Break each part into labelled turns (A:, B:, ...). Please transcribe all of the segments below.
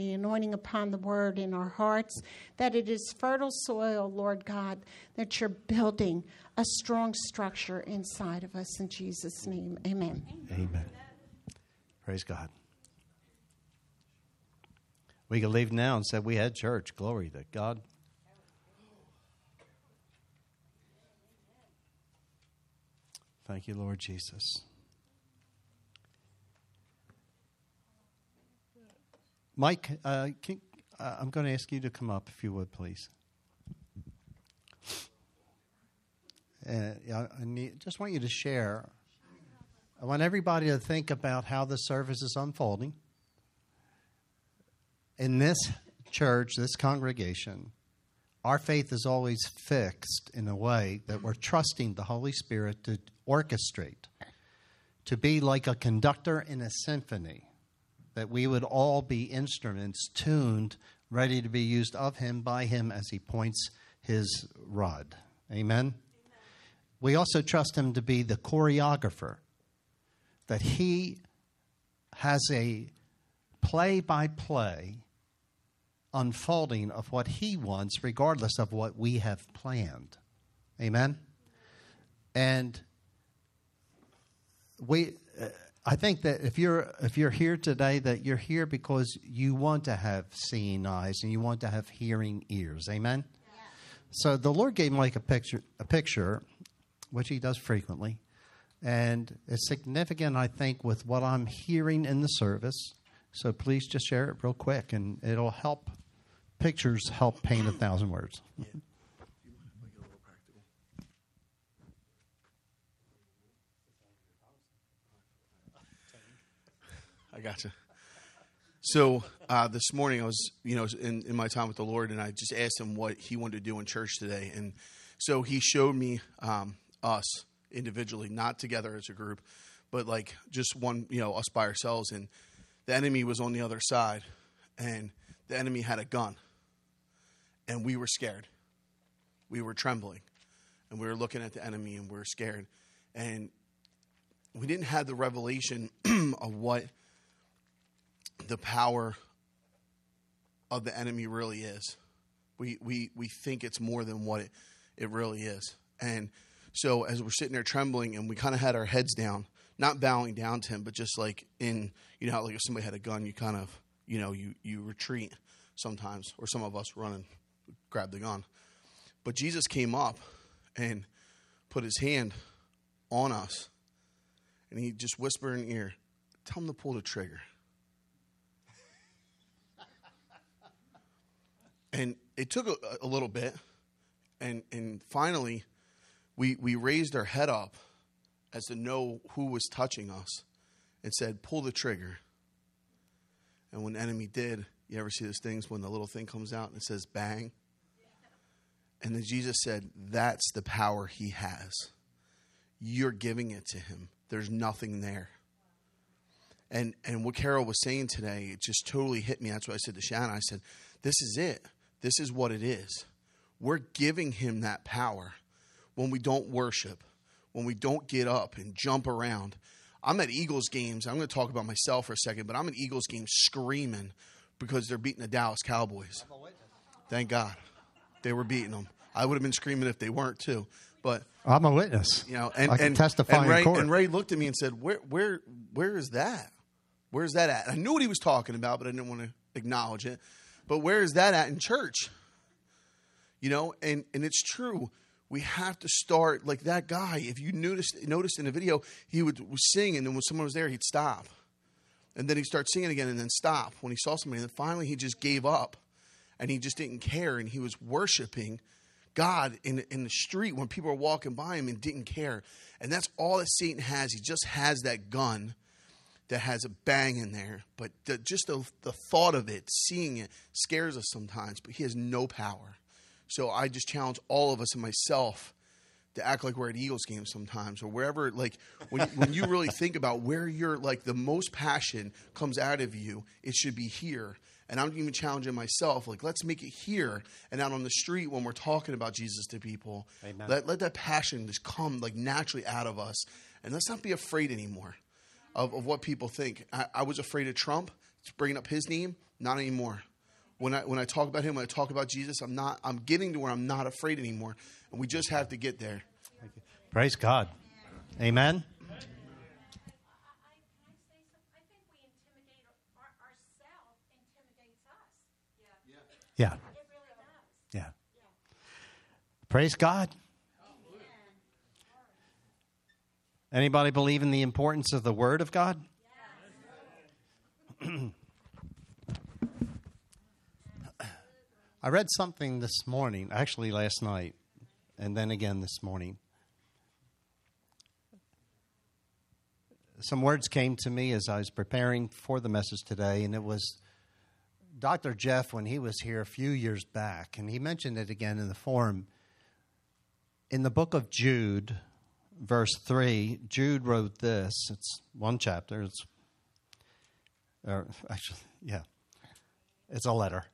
A: the anointing upon the word in our hearts, that it is fertile soil, Lord God, that you're building a strong structure inside of us. In Jesus' name, amen.
B: Amen. Praise God. We can leave now and say we had church. Glory to God. Thank you, Lord Jesus. Mike, uh, can, uh, I'm going to ask you to come up if you would, please. Uh, I need, just want you to share. I want everybody to think about how the service is unfolding. In this church, this congregation, our faith is always fixed in a way that we're trusting the Holy Spirit to orchestrate, to be like a conductor in a symphony, that we would all be instruments tuned, ready to be used of Him, by Him as He points His rod. Amen? We also trust Him to be the choreographer, that He has a play by play unfolding of what He wants, regardless of what we have planned. Amen? And we. Uh, I think that if you're if you're here today, that you're here because you want to have seeing eyes and you want to have hearing ears. Amen. Yeah. So the Lord gave Mike a picture, a picture, which He does frequently, and it's significant, I think, with what I'm hearing in the service. So please just share it real quick, and it'll help. Pictures help paint a thousand words.
C: I gotcha. So uh, this morning I was, you know, in, in my time with the Lord, and I just asked him what he wanted to do in church today, and so he showed me um, us individually, not together as a group, but like just one, you know, us by ourselves, and the enemy was on the other side, and the enemy had a gun, and we were scared, we were trembling, and we were looking at the enemy, and we were scared, and we didn't have the revelation of what the power of the enemy really is. We, we, we think it's more than what it, it really is. And so as we're sitting there trembling and we kind of had our heads down, not bowing down to him, but just like in, you know, like if somebody had a gun, you kind of, you know, you, you retreat sometimes, or some of us run and grab the gun. But Jesus came up and put his hand on us and he just whispered in ear, tell him to pull the trigger. And it took a, a, little bit, and and finally, we we raised our head up as to know who was touching us, and said, "Pull the trigger." And when the enemy did, you ever see those things when the little thing comes out and it says "bang"? And then Jesus said, "That's the power he has. You're giving it to him. There's nothing there." And and what Carol was saying today, it just totally hit me. That's what I said to Shannon. I said, "This is it." This is what it is. We're giving him that power when we don't worship, when we don't get up and jump around. I'm at Eagles games. I'm going to talk about myself for a second, but I'm at Eagles games screaming because they're beating the Dallas Cowboys. Thank God. They were beating them. I would have been screaming if they weren't too. But
B: I'm a witness.
C: You know, and
B: I
C: can
B: and, testify
C: and Ray,
B: in court.
C: And Ray looked at me and said, "Where, where, where is that? Where's that at?" I knew what he was talking about, but I didn't want to acknowledge it. But where is that at in church? You know, and, and it's true. We have to start like that guy. If you noticed noticed in the video, he would sing, and then when someone was there, he'd stop. And then he'd start singing again and then stop when he saw somebody. And then finally he just gave up and he just didn't care and he was worshiping God in, in the street when people were walking by him and didn't care. And that's all that Satan has. He just has that gun that has a bang in there. But the, just the, the thought of it, seeing it, scares us sometimes. But he has no power. So I just challenge all of us and myself to act like we're at Eagles games sometimes or wherever. Like when when you really think about where you're like the most passion comes out of you, it should be here. And I'm even challenging myself, like, let's make it here and out on the street when we're talking about Jesus to people.
B: Amen.
C: Let, let that passion just come like naturally out of us. And let's not be afraid anymore of, of what people think. I, I was afraid of Trump. bringing up his name, not anymore. When I when I talk about him, when I talk about Jesus, I'm not I'm getting to where I'm not afraid anymore. And we just have to get there.
B: Praise God. Amen.
A: I, I, can I say something? I think we intimidate our, ourselves intimidates us.
B: Yeah.
A: It really does.
B: Yeah. Praise God. Anybody believe in the importance of the Word of God? I read something this morning, actually last night, and then again this morning. Some words came to me as I was preparing for the message today, and it was Dr. Jeff when he was here a few years back, and he mentioned it again in the forum. In the book of Jude, verse 3, Jude wrote this. It's one chapter. It's, or actually, yeah, it's a letter.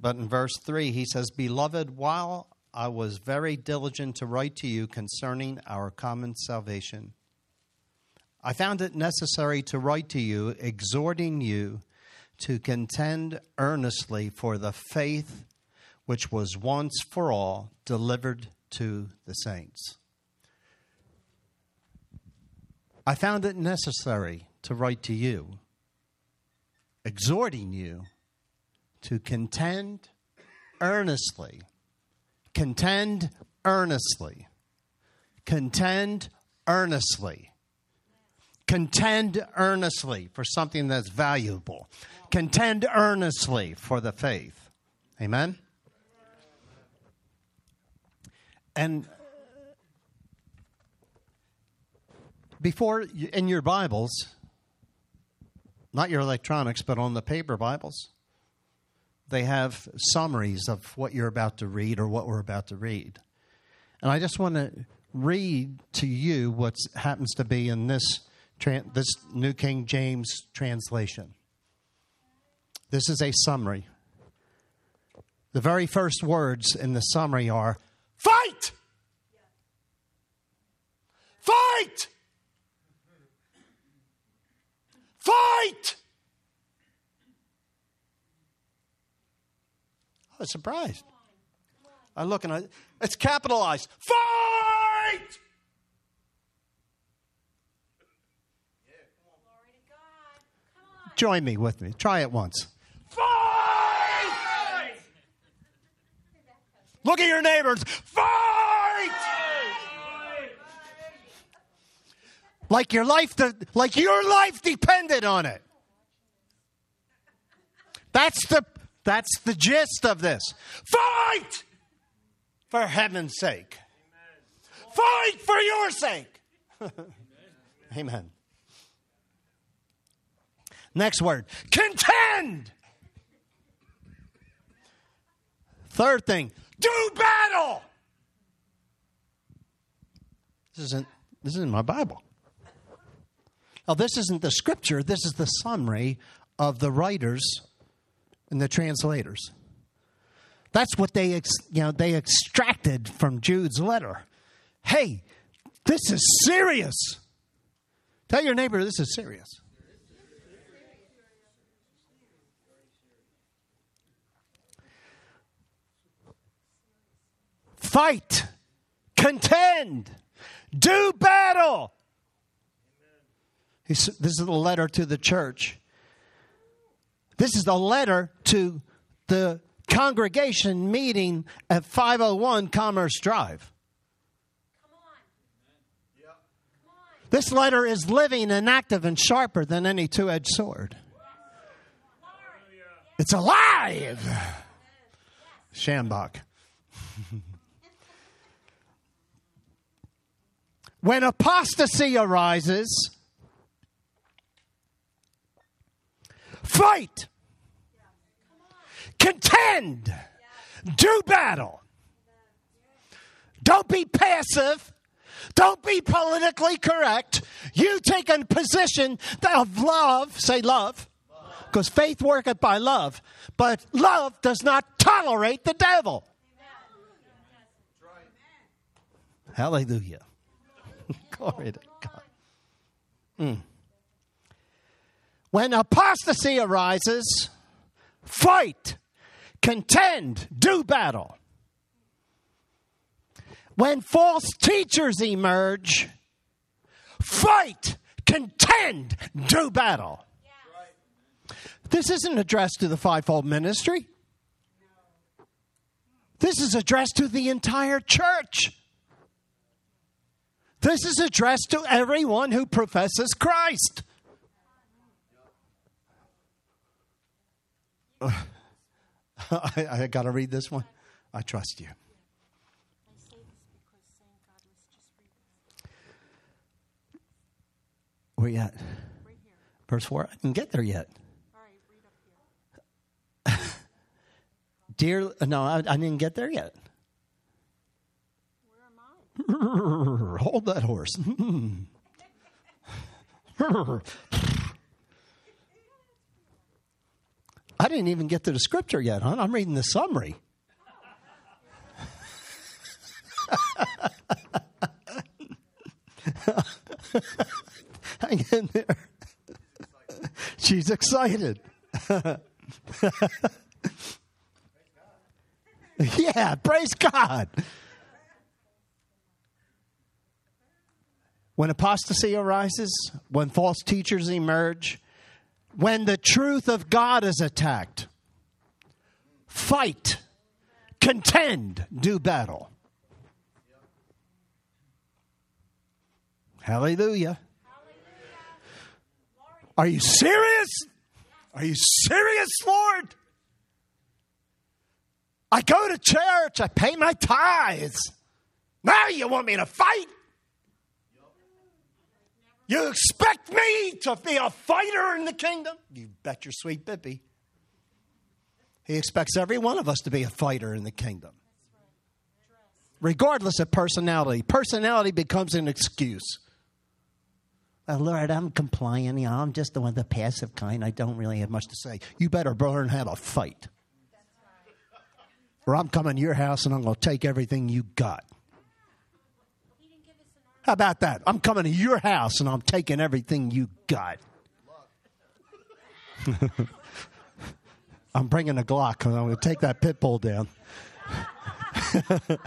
B: But in verse 3, he says, Beloved, while I was very diligent to write to you concerning our common salvation, I found it necessary to write to you, exhorting you to contend earnestly for the faith which was once for all delivered to the saints. I found it necessary to write to you, exhorting you to contend earnestly. Contend earnestly. Contend earnestly. Contend earnestly for something that's valuable. Contend earnestly for the faith. Amen? And before, in your Bibles, not your electronics, but on the paper Bibles, they have summaries of what you're about to read or what we're about to read. And I just want to read to you what happens to be in this, this New King James translation. This is a summary. The very first words in the summary are fight! Fight! Fight! I was surprised. I look and I, it's capitalized. Fight! Join me with me. Try it once. Fight! Look at your neighbors. Fight! Like your life, like your life depended on it. That's the that's the gist of this. Fight for heaven's sake. Fight for your sake. Amen. Next word contend. Third thing do battle. This isn't, this isn't my Bible. Now, this isn't the scripture, this is the summary of the writers and the translators. That's what they, ex, you know, they extracted from Jude's letter. Hey, this is serious. Tell your neighbor this is serious. Fight, contend, do battle. This is a letter to the church. This is a letter to the congregation meeting at 501 Commerce Drive. This letter is living and active and sharper than any two edged sword. It's alive. Shambach. when apostasy arises, fight, contend, do battle. Don't be passive. Don't be politically correct. You take a position of love, say love, because faith worketh by love, but love does not tolerate the devil. Hallelujah. Glory to God. Mm. When apostasy arises, fight, contend, do battle. When false teachers emerge, fight, contend, do battle. This isn't addressed to the fivefold ministry. This is addressed to the entire church. This is addressed to everyone who professes Christ. I, I got to read this one. I trust you. Where you at? Verse 4? I didn't get there yet. Dear, no, I, I didn't get there yet. Where am I? Hold that horse. I didn't even get to the scripture yet, huh? I'm reading the summary. Hang in there. She's excited. yeah, praise God. When apostasy arises, when false teachers emerge, when the truth of God is attacked, fight, contend, do battle. Hallelujah. Are you serious? Are you serious, Lord? I go to church, I pay my tithes. Now you want me to fight? You expect me to be a fighter in the kingdom? You bet your sweet bippy. He expects every one of us to be a fighter in the kingdom. Regardless of personality. Personality becomes an excuse. Lord, I'm compliant. You know, I'm just the one, of the passive kind. I don't really have much to say. You better learn how to fight. Or I'm coming to your house and I'm going to take everything you got. How about that? I'm coming to your house and I'm taking everything you got. I'm bringing a Glock and I'm going to take that pit bull down.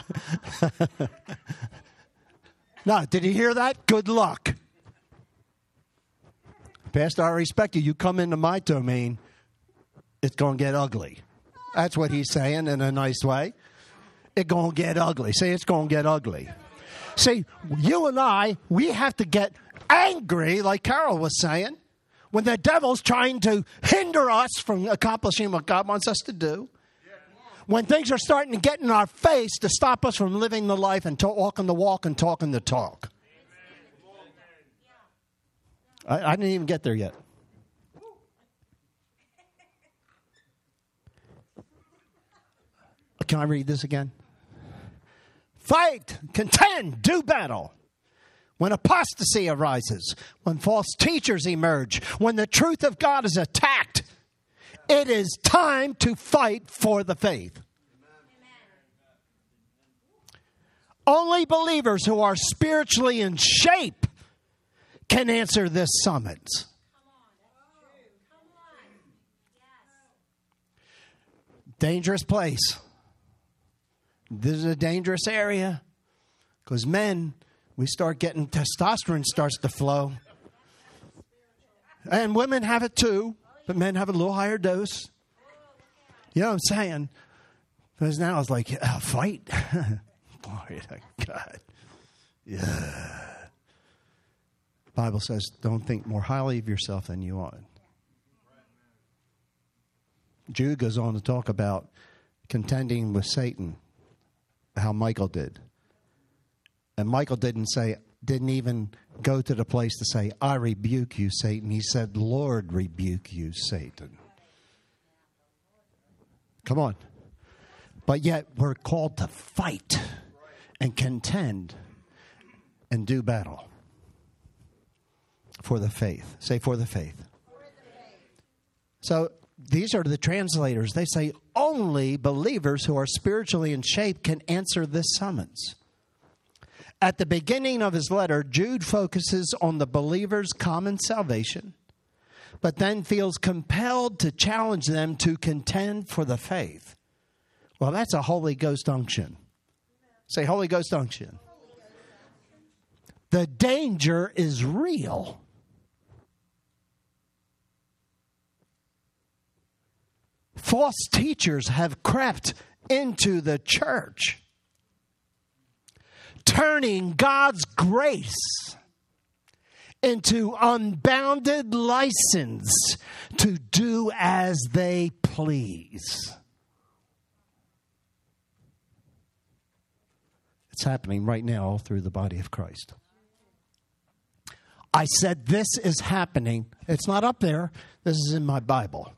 B: no, did you hear that? Good luck. Pastor, I respect you. You come into my domain, it's going to get ugly. That's what he's saying in a nice way. It's going to get ugly. Say it's going to get ugly. See, you and I, we have to get angry, like Carol was saying, when the devil's trying to hinder us from accomplishing what God wants us to do. When things are starting to get in our face to stop us from living the life and walking the walk and talking the talk. I, I didn't even get there yet. Can I read this again? Fight, contend, do battle. When apostasy arises, when false teachers emerge, when the truth of God is attacked, it is time to fight for the faith. Only believers who are spiritually in shape can answer this summons. Dangerous place. This is a dangerous area because men, we start getting testosterone starts to flow. And women have it too, but men have a little higher dose. You know what I'm saying? Because now it's like, uh, fight. Glory to God. Yeah. Bible says, don't think more highly of yourself than you ought. Jude goes on to talk about contending with Satan, how Michael did. And Michael didn't say, didn't even go to the place to say, I rebuke you, Satan. He said, Lord, rebuke you, Satan. Come on. But yet we're called to fight and contend and do battle for the faith. Say, for the faith. So these are the translators. They say only believers who are spiritually in shape can answer this summons. At the beginning of his letter, Jude focuses on the believer's common salvation, but then feels compelled to challenge them to contend for the faith. Well, that's a Holy Ghost unction. Say, Holy Ghost unction. The danger is real. False teachers have crept into the church, turning God's grace into unbounded license to do as they please. It's happening right now all through the body of Christ. I said this is happening. It's not up there. This is in my Bible.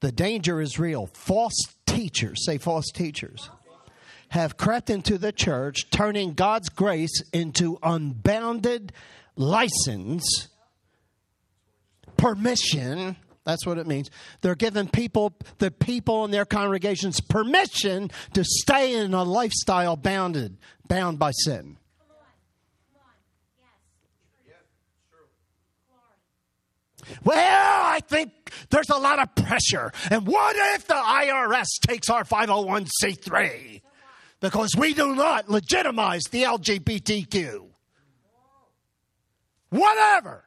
B: The danger is real. False teachers, say false teachers, have crept into the church, turning God's grace into unbounded license, permission. That's what it means. They're giving people, the people in their congregations, permission to stay in a lifestyle bounded, bound by sin.
A: Come on. Come on. Yes. Glory.
B: Well, I think there's a lot of pressure. And what if the IRS takes our 501c3? Because we do not legitimize the LGBTQ. Whatever.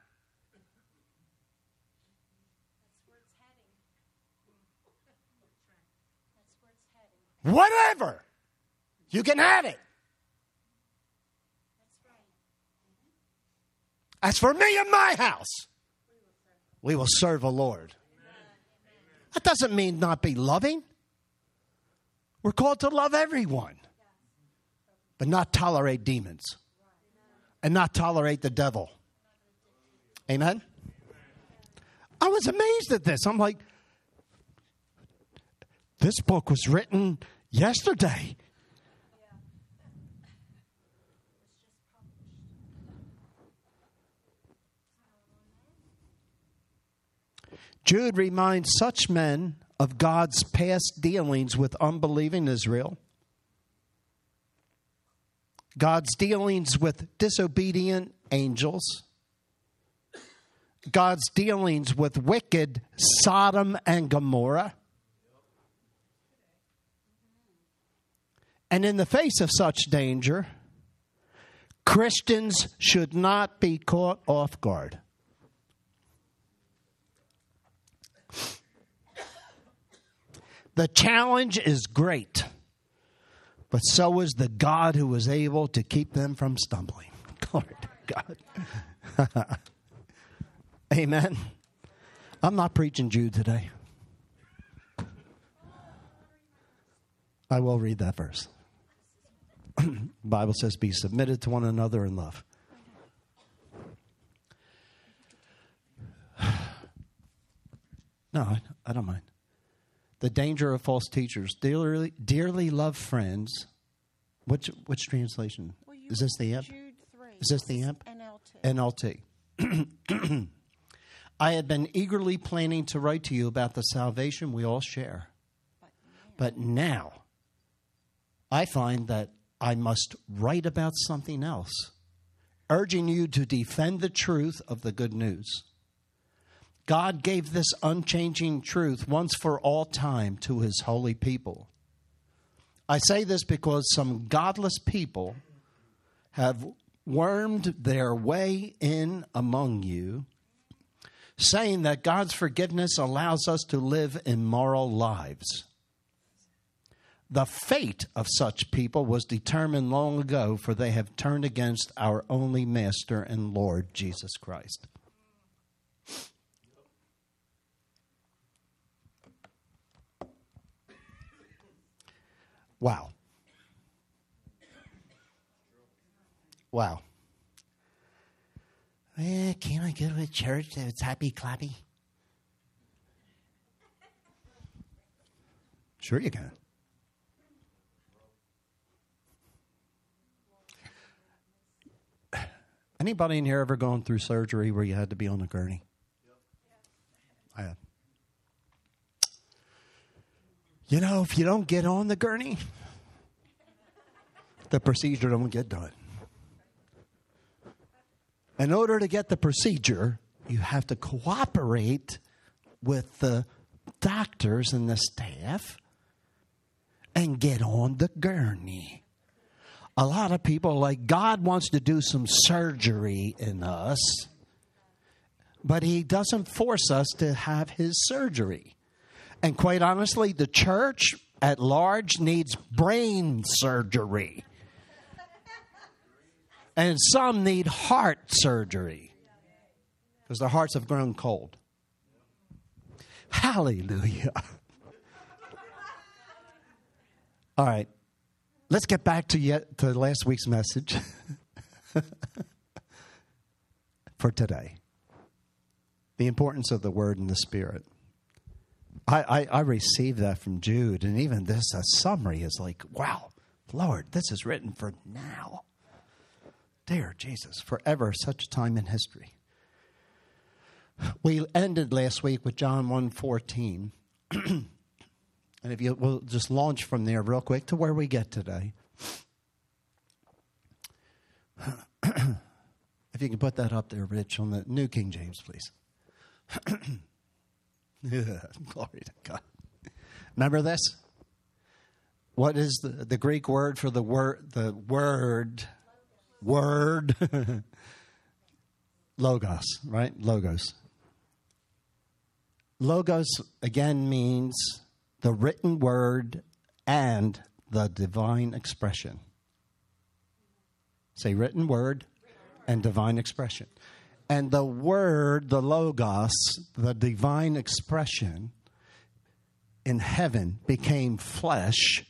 B: Whatever. You can have it. As for me and my house, we will serve the Lord. That doesn't mean not be loving. We're called to love everyone, but not tolerate demons and not tolerate the devil. Amen? I was amazed at this. I'm like, this book was written yesterday. Jude reminds such men of God's past dealings with unbelieving Israel, God's dealings with disobedient angels, God's dealings with wicked Sodom and Gomorrah. And in the face of such danger, Christians should not be caught off guard. The challenge is great, but so is the God who was able to keep them from stumbling. Glory to God. Amen. I'm not preaching Jude today. I will read that verse. Bible says, "Be submitted to one another in love." No, I, I don't mind. The danger of false teachers, dearly, dearly loved friends. Which which translation
D: Well,
B: is this? The amp?
D: Jude 3.
B: Is this the amp?
D: NLT.
B: NLT. I had been eagerly planning to write to you about the salvation we all share. But now I find that I must write about something else, urging you to defend the truth of the good news. God gave this unchanging truth once for all time to his holy people. I say this because some godless people have wormed their way in among you, saying that God's forgiveness allows us to live immoral lives. The fate of such people was determined long ago, for they have turned against our only Master and Lord, Jesus Christ. Wow. Wow. Eh, can I go to a church that's happy clappy? Sure, you can. Anybody in here ever gone through surgery where you had to be on a gurney? I have. You know, if you don't get on the gurney, the procedure don't get done. In order to get the procedure, you have to cooperate with the doctors and the staff and get on the gurney. A lot of people like, God wants to do some surgery in us, but He doesn't force us to have His surgery. And quite honestly, the church at large needs brain surgery. And some need heart surgery because their hearts have grown cold. Hallelujah. All right. Let's get back to yet to last week's message for today. The importance of the word and the spirit. I, I, I received that from Jude, and even this a summary is like, wow, Lord, this is written for now. Dear Jesus, forever such a time in history. We ended last week with John 1.14. and if you will just launch from there real quick to where we get today. if you can put that up there, Rich, on the New King James, please. Glory to God. Remember this? What is the, the Greek word for the word the word word logos, right? Logos. Logos again means the written word and the divine expression. Say written word and divine expression. And the word, the logos, the divine expression in heaven became flesh,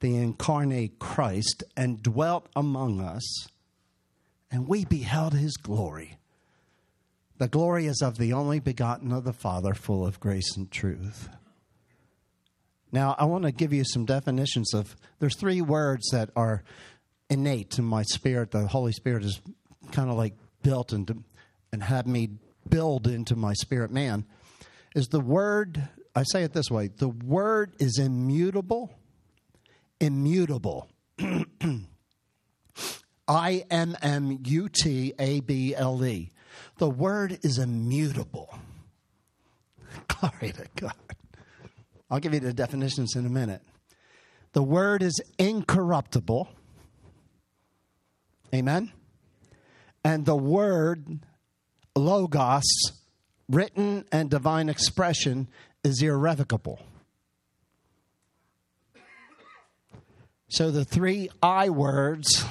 B: the incarnate Christ, and dwelt among us, and we beheld his glory. The glory is of the only begotten of the Father, full of grace and truth. Now, I want to give you some definitions of there's three words that are innate in my spirit. The Holy Spirit is kind of like built into and had me build into my spirit man. Is the word, I say it this way the word is immutable, immutable. I M M U T A B L E. The word is immutable. Glory to God. I'll give you the definitions in a minute. The word is incorruptible. Amen. And the word, logos, written and divine expression, is irrevocable. So the three I words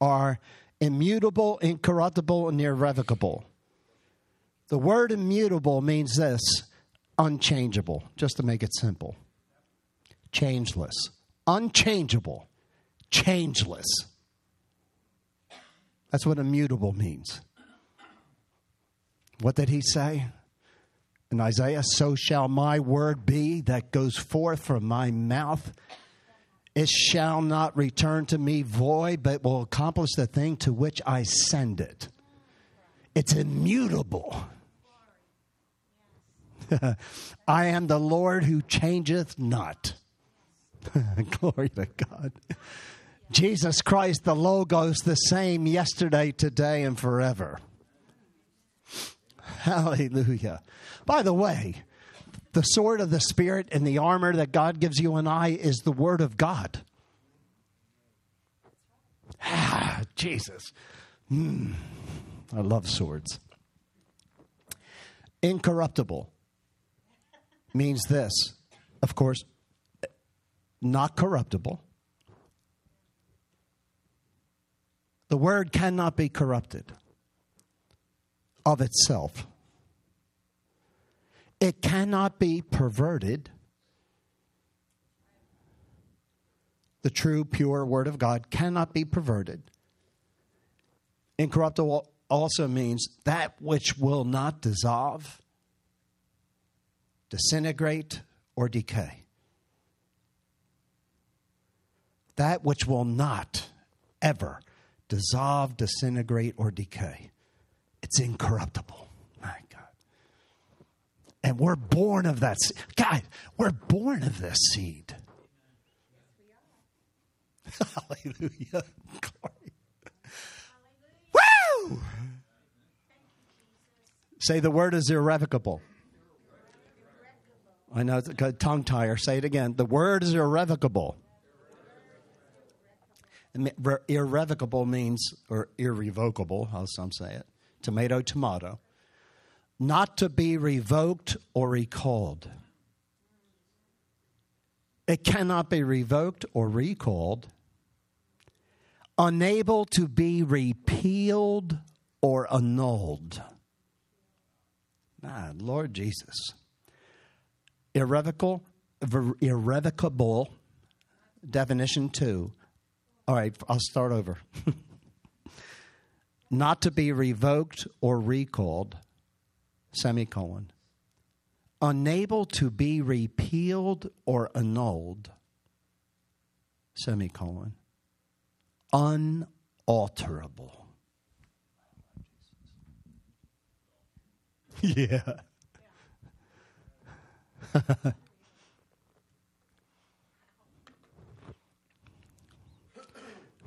B: are immutable, incorruptible, and irrevocable. The word immutable means this unchangeable, just to make it simple. Changeless. Unchangeable. Changeless. That's what immutable means. What did he say in Isaiah? So shall my word be that goes forth from my mouth. It shall not return to me void, but will accomplish the thing to which I send it. It's immutable. I am the Lord who changeth not. Glory to God. Jesus Christ, the Logos, the same yesterday, today, and forever. Hallelujah. By the way, the sword of the Spirit and the armor that God gives you and I is the Word of God. Ah, Jesus. Mm, I love swords. Incorruptible means this, of course, not corruptible. The word cannot be corrupted of itself. It cannot be perverted. The true, pure Word of God cannot be perverted. Incorruptible also means that which will not dissolve, disintegrate, or decay. That which will not ever dissolve, disintegrate, or decay. It's incorruptible. My God. And we're born of that seed. God, we're born of this seed. Hallelujah. Glory. Woo! Say the word is irrevocable. I know it's a tongue tire. Say it again. The word is irrevocable. Irrevocable means, or irrevocable, how some say it. Tomato, tomato. Not to be revoked or recalled. It cannot be revoked or recalled. Unable to be repealed or annulled. Ah, Lord Jesus. Irrevocable, irrevocable, definition two. All right, I'll start over. Not to be revoked or recalled, semicolon. Unable to be repealed or annulled, semicolon. Unalterable. Yeah.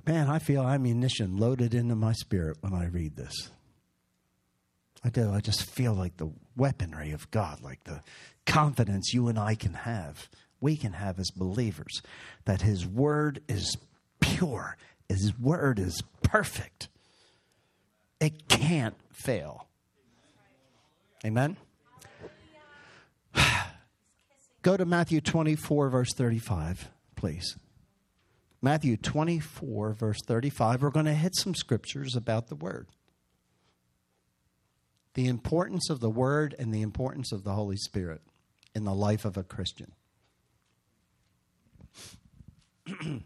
B: Man, I feel ammunition loaded into my spirit when I read this. I do. I just feel like the weaponry of God, like the confidence you and I can have, we can have as believers, that His Word is pure, His Word is perfect. It can't fail. Amen? Go to Matthew 24, verse 35, please. Matthew 24, verse 35. We're going to hit some scriptures about the Word. The importance of the Word and the importance of the Holy Spirit in the life of a Christian.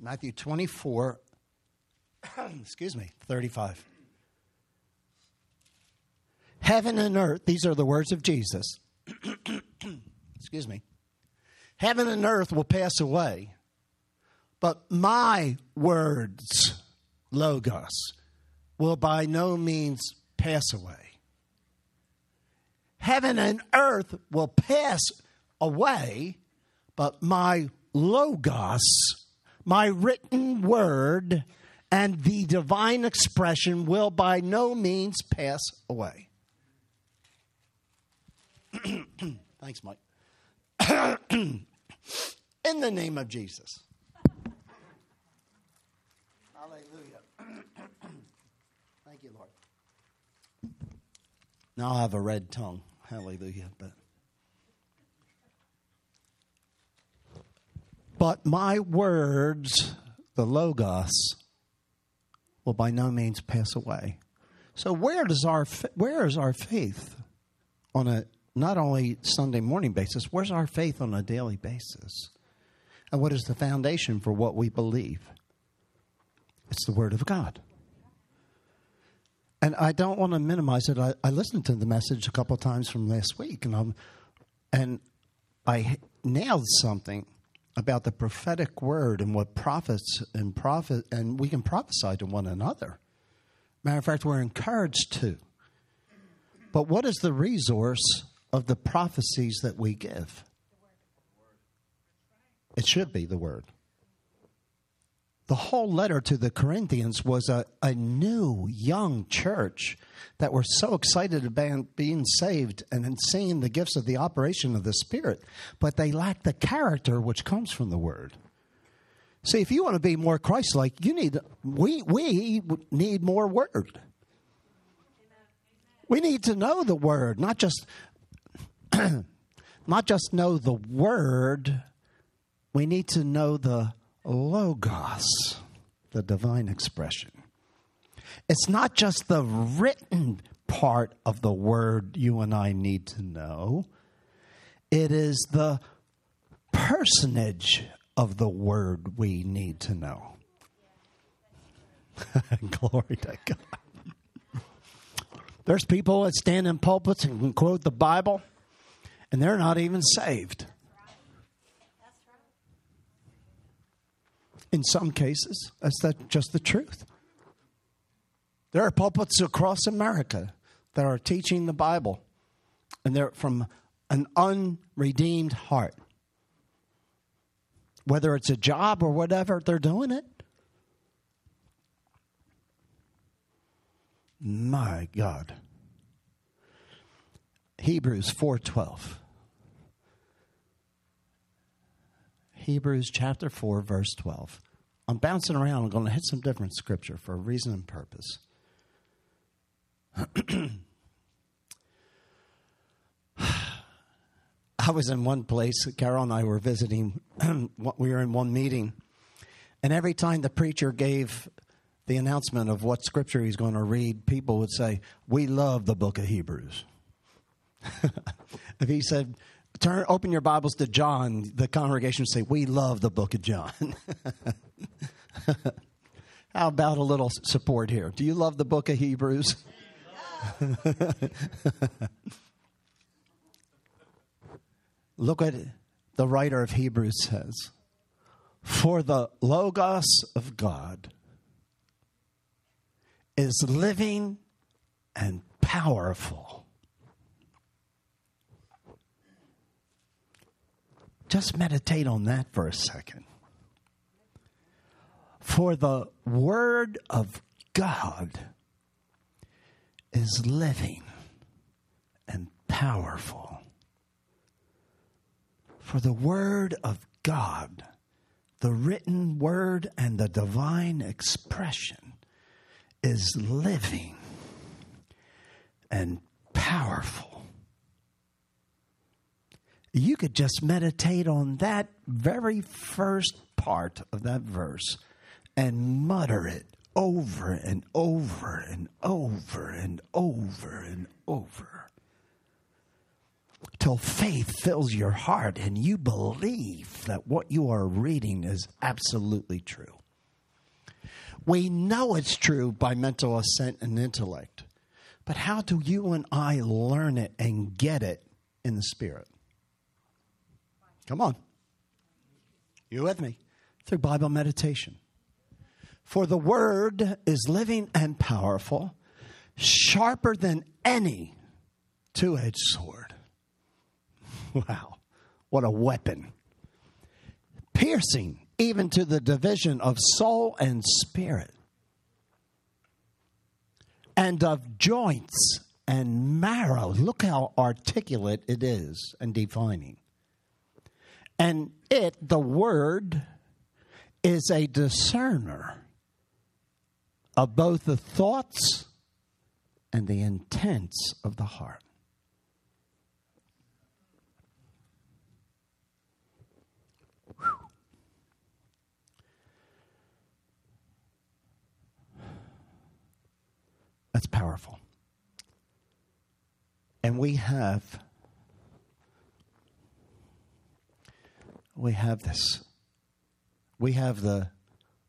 B: Matthew 24, excuse me, 35. Heaven and earth, these are the words of Jesus. Excuse me. Heaven and earth will pass away, but my words, Logos, will by no means pass away. Heaven and earth will pass away, but my Logos, my written word, and the divine expression will by no means pass away. Thanks, Mike. In the name of Jesus. Hallelujah. Thank you, Lord. Now I have a red tongue. Hallelujah. But But my words, the Logos, will by no means pass away. So where does our where is our faith on a not only Sunday morning basis, where's our faith on a daily basis? And what is the foundation for what we believe? It's the Word of God. And I don't want to minimize it. I, I listened to the message a couple times from last week, and I'm, and I nailed something about the prophetic word and what prophets and prophet and we can prophesy to one another. Matter of fact, we're encouraged to. But what is the resource of the prophecies that we give. It should be the word. The whole letter to the Corinthians was a, a new, young church that were so excited about being saved and seeing the gifts of the operation of the Spirit, but they lacked the character which comes from the Word. See, if you want to be more Christ like, you need we we need more word. We need to know the word, not just not just know the word, we need to know the logos, the divine expression. It's not just the written part of the word you and I need to know, it is the personage of the word we need to know. Glory to God. There's people that stand in pulpits and can quote the Bible and they're not even saved. In some cases, that's just the truth. There are pulpits across America that are teaching the Bible, and they're from an unredeemed heart. Whether it's a job or whatever, they're doing it. My God. Hebrews 4:12. Hebrews chapter 4 verse 12. I'm bouncing around. I'm going to hit some different scripture for a reason and purpose. I was in one place, Carol and I were visiting, we were in one meeting, and every time the preacher gave the announcement of what scripture he's going to read, people would say, We love the book of Hebrews. if he said, Turn, open your Bibles to John, the congregation would say, We love the book of John. How about a little support here? Do you love the book of Hebrews? Look what the writer of Hebrews says For the Logos of God is living and powerful. Just meditate on that for a second. For the Word of God is living and powerful. For the Word of God, the written Word and the divine expression, is living and powerful. You could just meditate on that very first part of that verse and mutter it over and over and over and over and over till faith fills your heart and you believe that what you are reading is absolutely true. We know it's true by mental assent and intellect, but how do you and I learn it and get it in the Spirit? Come on. You with me? Through Bible meditation. For the word is living and powerful, sharper than any two edged sword. Wow, what a weapon. Piercing even to the division of soul and spirit, and of joints and marrow. Look how articulate it is and defining. And it, the word, is a discerner of both the thoughts and the intents of the heart. Whew. That's powerful. And we have we have this we have the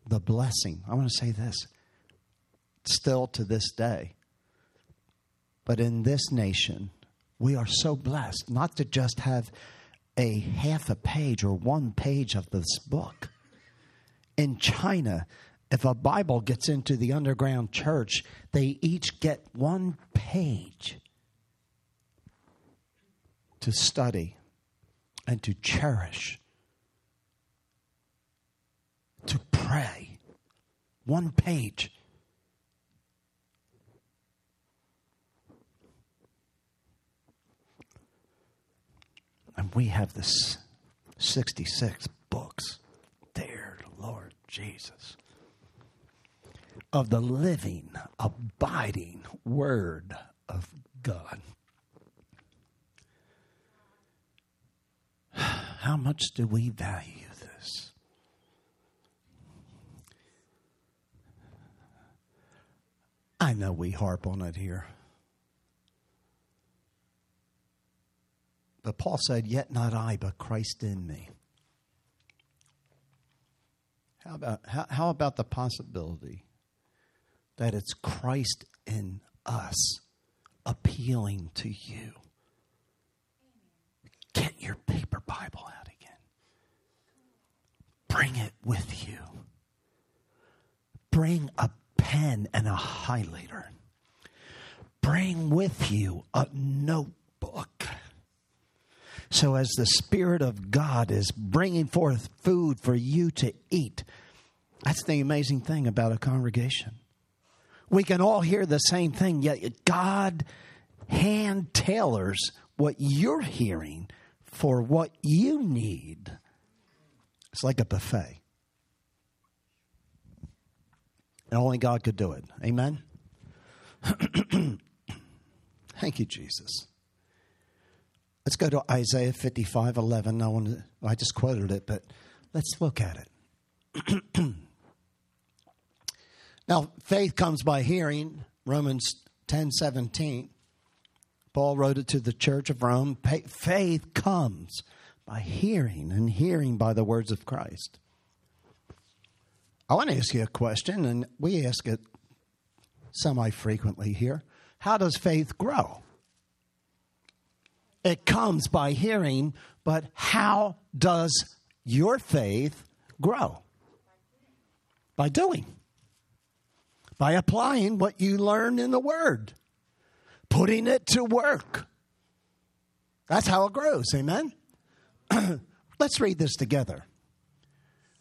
B: the blessing. I want to say this still to this day. But in this nation, we are so blessed not to just have a half a page or one page of this book. In China, if a Bible gets into the underground church, they each get one page to study and to cherish, to pray. One page. And we have this 66 books. Dear Lord Jesus. Of the living, abiding Word of God. How much do we value this? I know we harp on it here. But Paul said, Yet not I, but Christ in me. How about, how, how about the possibility that it's Christ in us appealing to you? Get your paper Bible out again. Bring it with you. Bring a pen and a highlighter. bring with you a notebook. So, as the Spirit of God is bringing forth food for you to eat, that's the amazing thing about a congregation. We can all hear the same thing, yet God hand tailors what you're hearing for what you need. It's like a buffet. And only God could do it. Amen? Thank you, Jesus. Let's go to Isaiah 55 11. I, want to, I just quoted it, but let's look at it. now, faith comes by hearing, Romans 10 17. Paul wrote it to the church of Rome. Faith comes by hearing, and hearing by the words of Christ. I want to ask you a question, and we ask it semi frequently here. How does faith grow? It comes by hearing, but how does your faith grow? By doing, by applying what you learn in the Word, putting it to work. That's how it grows. Amen? Let's read this together.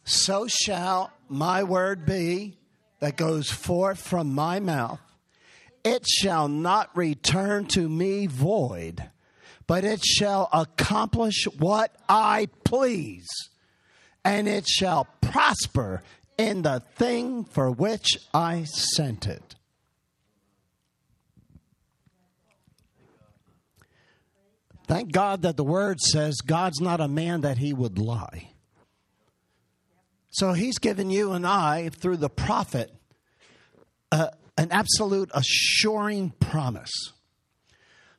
B: So shall my word be that goes forth from my mouth. It shall not return to me void but it shall accomplish what I please, and it shall prosper in the thing for which I sent it. Thank God that the word says God's not a man that he would lie. So he's given you and I, through the prophet, uh, an absolute assuring promise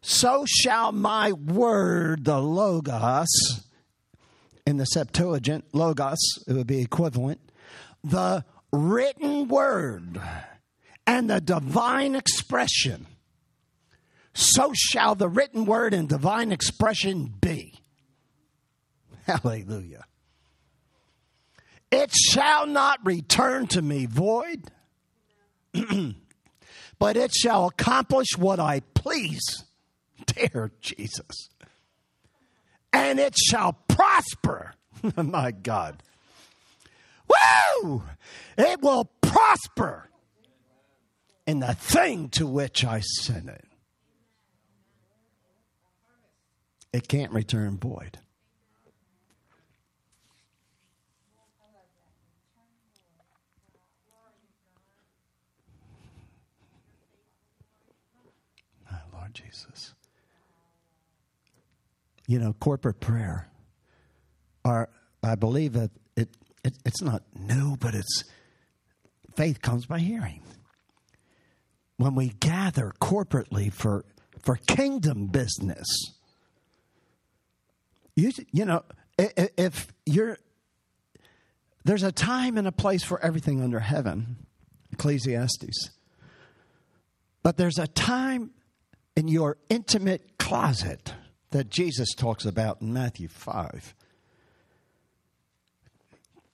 B: so shall my word, the Logos, in the Septuagint, Logos, it would be equivalent, the written word and the divine expression, so shall the written word and divine expression be. Hallelujah. It shall not return to me void, but it shall accomplish what I please Dear Jesus. And it shall prosper. My God. Woo! It will prosper in the thing to which I sent it. It can't return void. Oh, Lord Jesus you know, corporate prayer are, I believe that it, it, it's not new, but it's faith comes by hearing. When we gather corporately for, for kingdom business, you, you know, if you're, there's a time and a place for everything under heaven, Ecclesiastes. But there's a time in your intimate closet that Jesus talks about in Matthew 5.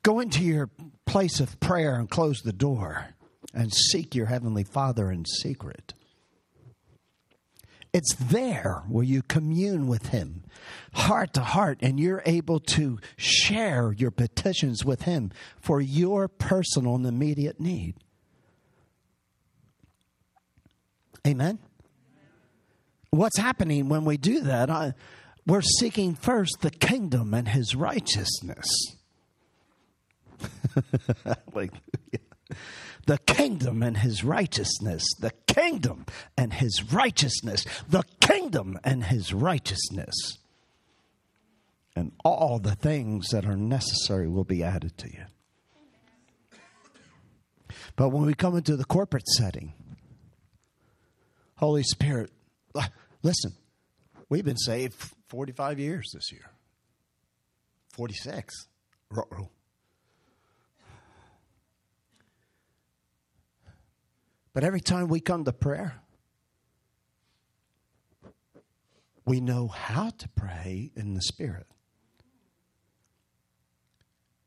B: Go into your place of prayer and close the door and seek your Heavenly Father in secret. It's there where you commune with Him, heart to heart, and you're able to share your petitions with Him for your personal and immediate need. Amen? What's happening when we do that? I, we're seeking first the kingdom and his righteousness. Like the kingdom and his righteousness, the kingdom and his righteousness, the kingdom and his righteousness. And all the things that are necessary will be added to you. But when we come into the corporate setting, Holy Spirit Listen, we've been saved 45 years this year. 46. But every time we come to prayer, we know how to pray in the Spirit.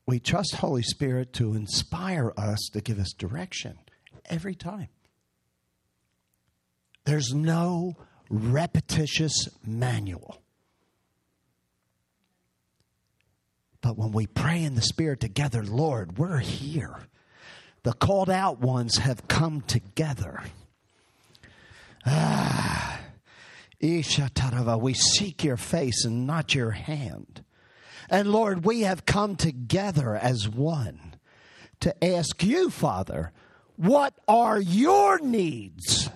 B: We trust Holy Spirit to inspire us to give us direction every time. There's no repetitious manual. But when we pray in the Spirit together, Lord, we're here. The called out ones have come together. Ah, we seek your face and not your hand. And Lord, we have come together as one to ask you, Father, what are your needs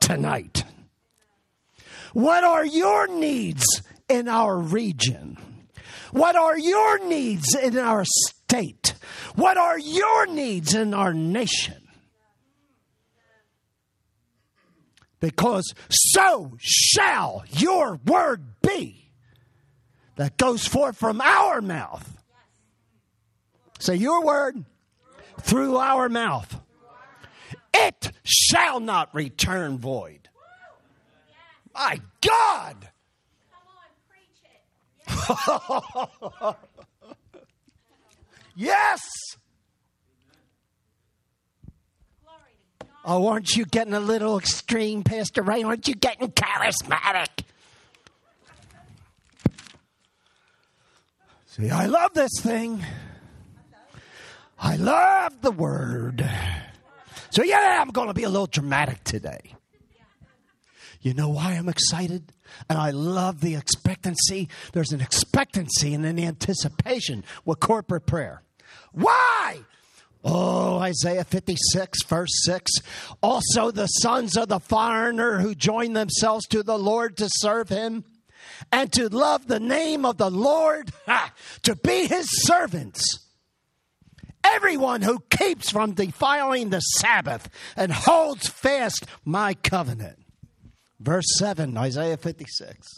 B: tonight? What are your needs in our region? What are your needs in our state? What are your needs in our nation? Because so shall your word be that goes forth from our mouth. Say, your word through our mouth. It shall not return void. My God!
E: Come on, preach it.
B: Yes! Oh, aren't you getting a little extreme, Pastor Ray? Aren't you getting charismatic? See, I love this thing. I love the word. So, yeah, I'm going to be a little dramatic today. You know why I'm excited? And I love the expectancy. There's an expectancy and an anticipation with corporate prayer. Why? Oh, Isaiah 56, verse 6. Also, the sons of the foreigner who join themselves to the Lord to serve him and to love the name of the Lord, ha, to be his servants. Everyone who keeps from defiling the Sabbath and holds fast my covenant. Verse 7, Isaiah 56.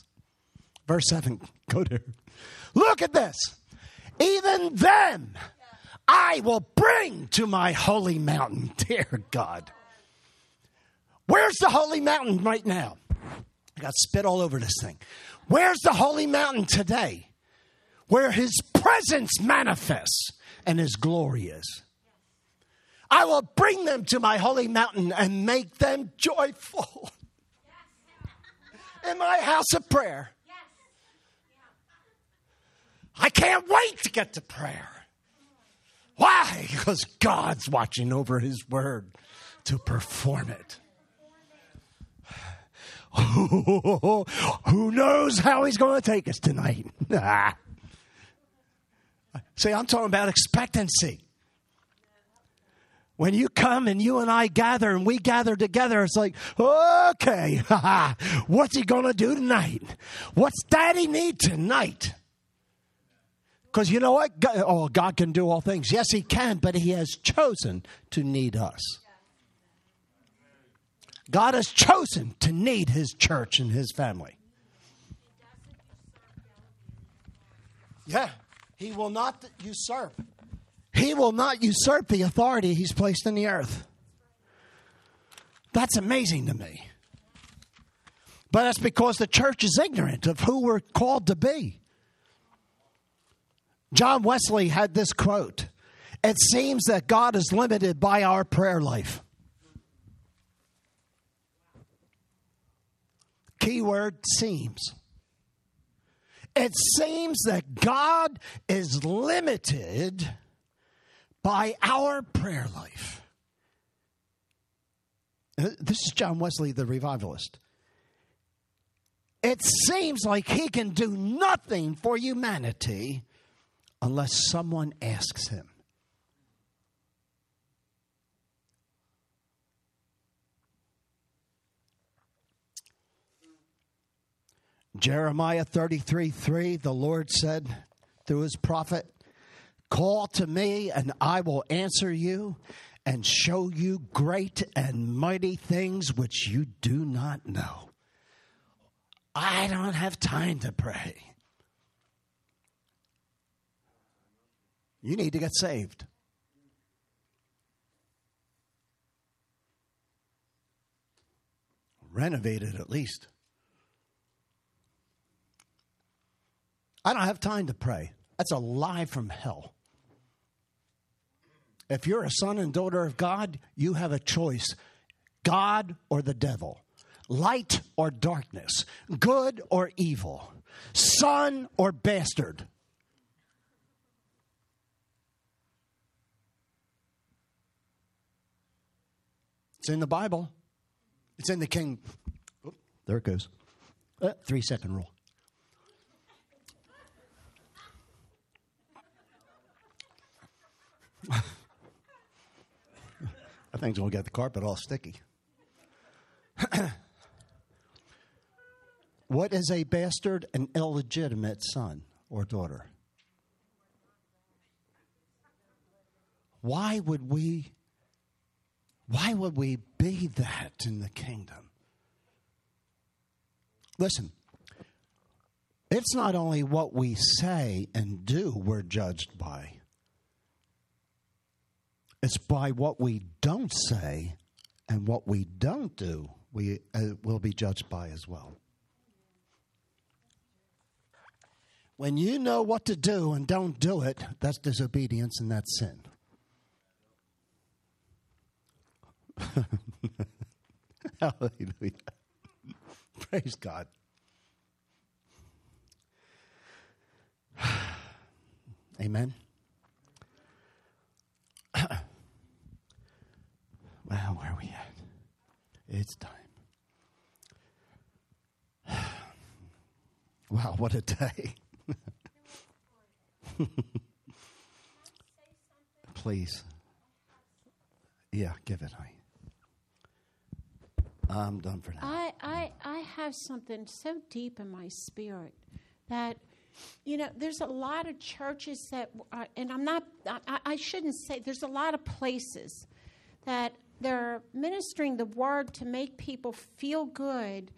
B: Verse 7, go there. Look at this. Even them I will bring to my holy mountain. Dear God. Where's the holy mountain right now? I got spit all over this thing. Where's the holy mountain today? Where his presence manifests and his glory is. I will bring them to my holy mountain and make them joyful in my house of prayer. I can't wait to get to prayer. Why? Because God's watching over His word to perform it. Who knows how He's going to take us tonight? Ah. See, I'm talking about expectancy. When you come and you and I gather and we gather together, it's like, okay, what's he going to do tonight? What's daddy need tonight? Because you know what? God, oh, God can do all things. Yes, he can, but he has chosen to need us. God has chosen to need his church and his family. Yeah, he will not usurp. He will not usurp the authority he's placed in the earth. That's amazing to me. But that's because the church is ignorant of who we're called to be. John Wesley had this quote It seems that God is limited by our prayer life. Keyword seems. It seems that God is limited by our prayer life. This is John Wesley, the revivalist. It seems like he can do nothing for humanity unless someone asks him. Jeremiah 33 3, the Lord said through his prophet, Call to me, and I will answer you and show you great and mighty things which you do not know. I don't have time to pray. You need to get saved. Renovated at least. I don't have time to pray. That's a lie from hell. If you're a son and daughter of God, you have a choice God or the devil. light or darkness, good or evil, son or bastard. It's in the Bible. It's in the King. Oh, there it goes. Uh, three second rule. I think it's going to get the carpet all sticky. what is a bastard? An illegitimate son or daughter. Why would we why would we be that in the kingdom? Listen, it's not only what we say and do we're judged by, it's by what we don't say and what we don't do we uh, will be judged by as well. When you know what to do and don't do it, that's disobedience and that's sin. Hallelujah. Praise God. Amen. well, where are we at? It's time. wow, what a day. Please. Yeah, give it, honey. I'm done for now.
A: I, I, I have something so deep in my spirit that, you know, there's a lot of churches that, are, and I'm not, I, I shouldn't say, there's a lot of places that they're ministering the word to make people feel good.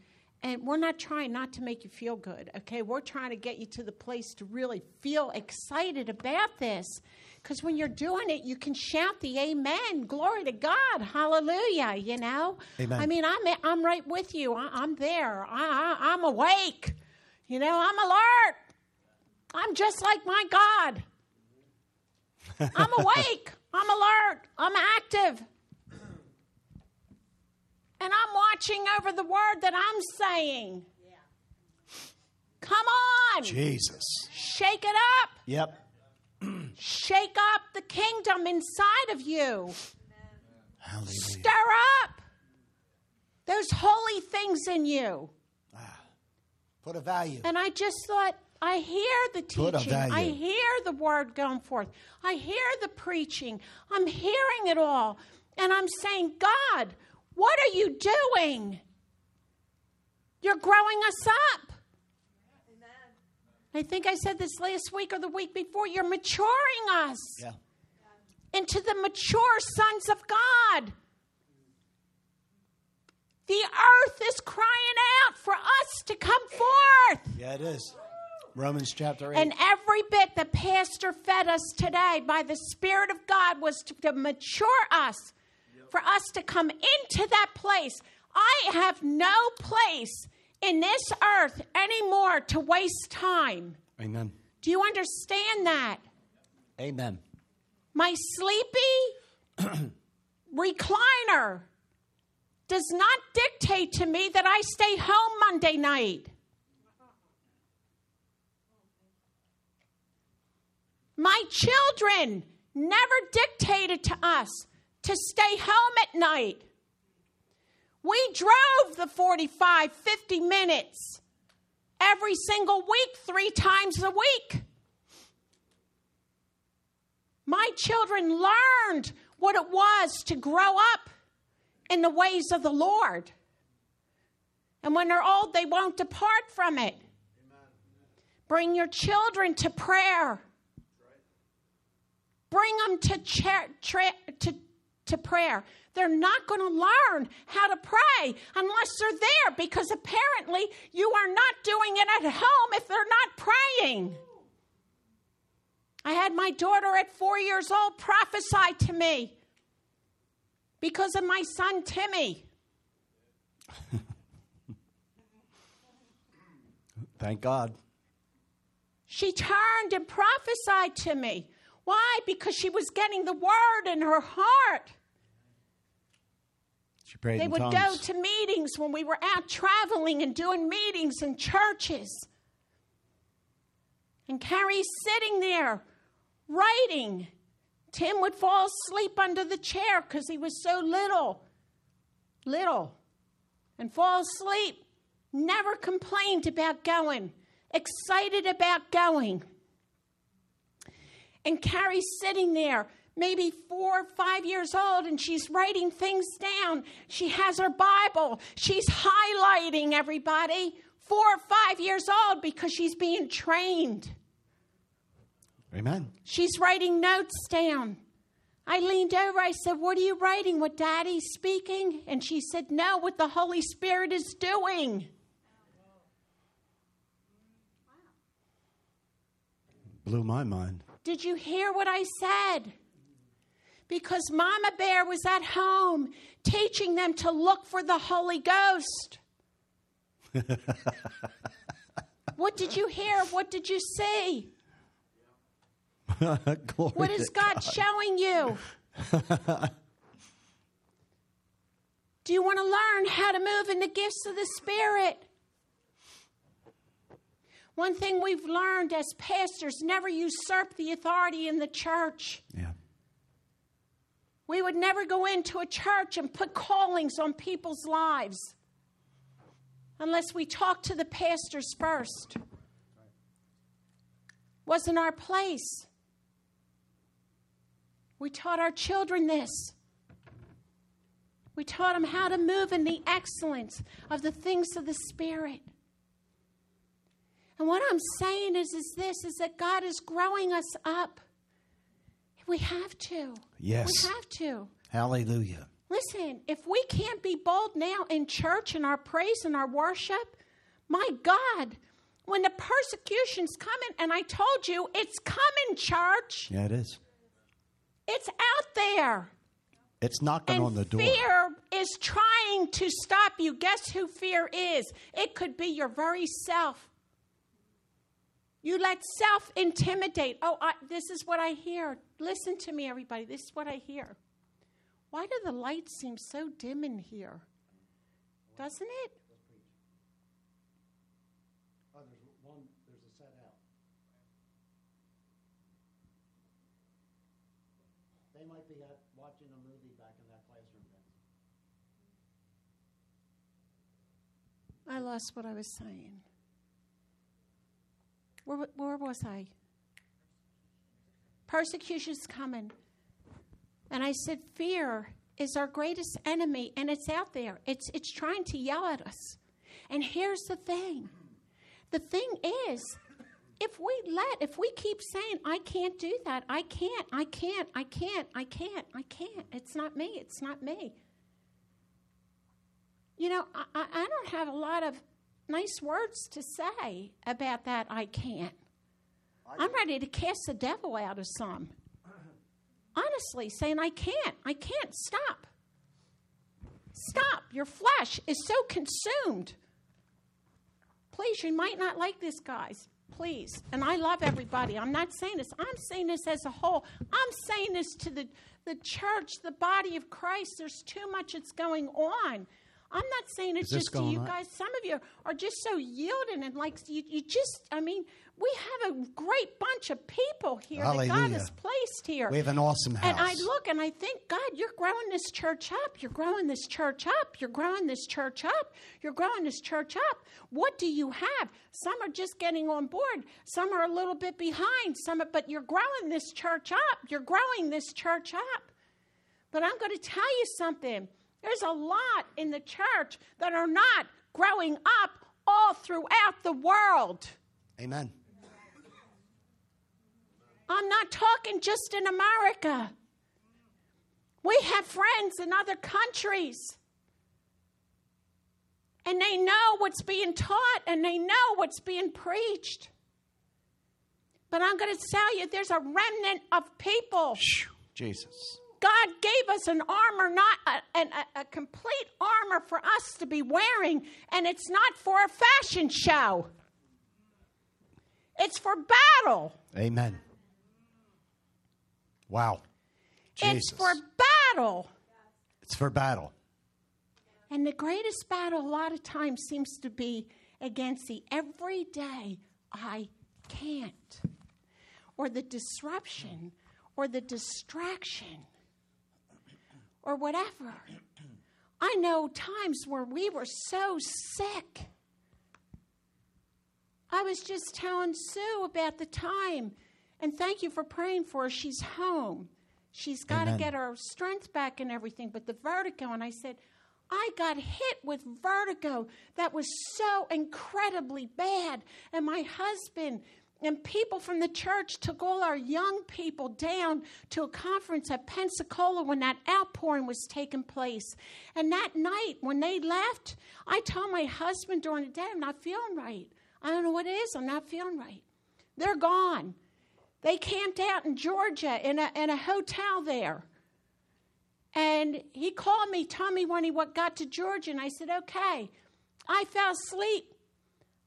A: And we're not trying not to make you feel good, okay? We're trying to get you to the place to really feel excited about this. Because when you're doing it, you can shout the amen. Glory to God. Hallelujah. You know?
B: Amen.
A: I mean, I'm, I'm right with you. I, I'm there. I, I, I'm awake. You know, I'm alert. I'm just like my God. I'm awake. I'm alert. I'm active. And I'm watching over the word that I'm saying. Come on.
B: Jesus.
A: Shake it up.
B: Yep.
A: Shake up the kingdom inside of you.
B: Hallelujah.
A: Stir up those holy things in you. Ah.
B: Put a value.
A: And I just thought, I hear the
B: Put a
A: teaching. I hear the word going forth. I hear the preaching. I'm hearing it all. And I'm saying, God, what are you doing? You're growing us up. I think I said this last week or the week before. You're maturing us
B: Yeah.
A: into the mature sons of God. The earth is crying out for us to come forth.
B: Yeah, it is. Romans chapter 8.
A: And every bit the pastor fed us today by the Spirit of God was to, to mature us, for us to come into that place. I have no place in this earth anymore to waste time.
B: Amen.
A: Do you understand that?
B: Amen.
A: My sleepy recliner does not dictate to me that I stay home Monday night. My children never dictated to us to stay home at night. We drove the 45, 50 minutes every single week, three times a week. My children learned what it was to grow up in the ways of the Lord. And when they're old, they won't depart from it. Bring your children to prayer. Bring them to, cha- tra- to, to prayer. They're not going to learn how to pray unless they're there because apparently you are not doing it at home if they're not praying. I had my daughter at four years old prophesy to me because of my son Timmy.
B: Thank God.
A: She turned and prophesied to me. Why? Because she was getting the word in her heart.
B: She prayed
A: They would go to meetings when we were out traveling and doing meetings in churches. And Carrie's sitting there writing. Tim would fall asleep under the chair because he was so little, little, and fall asleep. Never complained about going, excited about going. And Carrie's sitting there, maybe four or five years old, and she's writing things down. She has her Bible. She's highlighting everybody, four or five years old, because she's being trained.
B: Amen.
A: She's writing notes down. I leaned over. I said, What are you writing? What daddy's speaking? And she said, No, what the Holy Spirit is doing.
B: Blew my mind.
A: Did you hear what I said? Because Mama Bear was at home teaching them to look for the Holy Ghost. what did you hear? What did you see? What is
B: to
A: God showing you? Do you want to learn how to move in the gifts of the Spirit? One thing we've learned as pastors never usurp the authority in the church.
B: Yeah.
A: We would never go into a church and put callings on people's lives unless we talked to the pastors first. Wasn't our place. We taught our children this. We taught them how to move in the excellence of the things of the Spirit. And what I'm saying is, is this is that God is growing us up. We have to.
B: Yes.
A: We have to.
B: Hallelujah.
A: Listen, if we can't be bold now in church and our praise and our worship, my God, when the persecution's coming, and I told you it's coming, church,
B: Yeah, it is.
A: it's out there.
B: It's knocking
A: And
B: on the door.
A: fear is trying to stop you. Guess who fear is? It could be your very self. You let self intimidate. Oh, I, this is what I hear. Listen to me, everybody. This is what I hear. Why do the lights seem so dim in here? Doesn't it?
B: Oh, there's one, there's a set out. They might be watching a movie back in that classroom.
A: I lost what I was saying. Where, where was I? Persecution's coming. And I said, Fear is our greatest enemy, and it's out there. It's, it's trying to yell at us. And here's the thing the thing is, if we let, if we keep saying, I can't do that, I can't, I can't, I can't, I can't, I can't, it's not me, it's not me. You know, I, I don't have a lot of nice words to say about that, I can't. I'm ready to cast the devil out of some. Honestly, saying, I can't, I can't, stop. Stop. Your flesh is so consumed. Please, you might not like this, guys. Please. And I love everybody. I'm not saying this. I'm saying this as a whole. I'm saying this to the, the church, the body of Christ. There's too much that's going on. I'm not saying it's just to you
B: on?
A: guys. Some of you are just so yielding and like you, you just, I mean, we have a great bunch of people here that God has placed here.
B: We have an awesome house.
A: And I look and I think, God, you're growing this church up. You're growing this church up. You're growing this church up. You're growing this church up. What do you have? Some are just getting on board. Some are a little bit behind. Some, are, but you're growing this church up. You're growing this church up. But I'm going to tell you something. There's a lot in the church that are not growing up all throughout the world.
B: Amen.
A: I'm not talking just in America. We have friends in other countries. And they know what's being taught and they know what's being preached. But I'm going to tell you, there's a remnant of people.
B: Jesus.
A: God gave us an armor, not a, an, a, a complete armor for us to be wearing, and it's not for a fashion show. It's for battle.
B: Amen. Wow. Jesus.
A: It's for battle.
B: It's for battle.
A: And the greatest battle, a lot of times, seems to be against the everyday I can't, or the disruption, or the distraction, or whatever. I know times where we were so sick. I was just telling Sue about the time, and thank you for praying for her. She's home. She's got to get her strength back and everything, but the vertigo, and I said, I got hit with vertigo that was so incredibly bad. And my husband and people from the church took all our young people down to a conference at Pensacola when that outpouring was taking place. And that night, when they left, I told my husband during the day, I'm not feeling right. I don't know what it is. I'm not feeling right. They're gone. They camped out in Georgia in a, in a hotel there. And he called me, told me when he got to Georgia, and I said, okay. I fell asleep.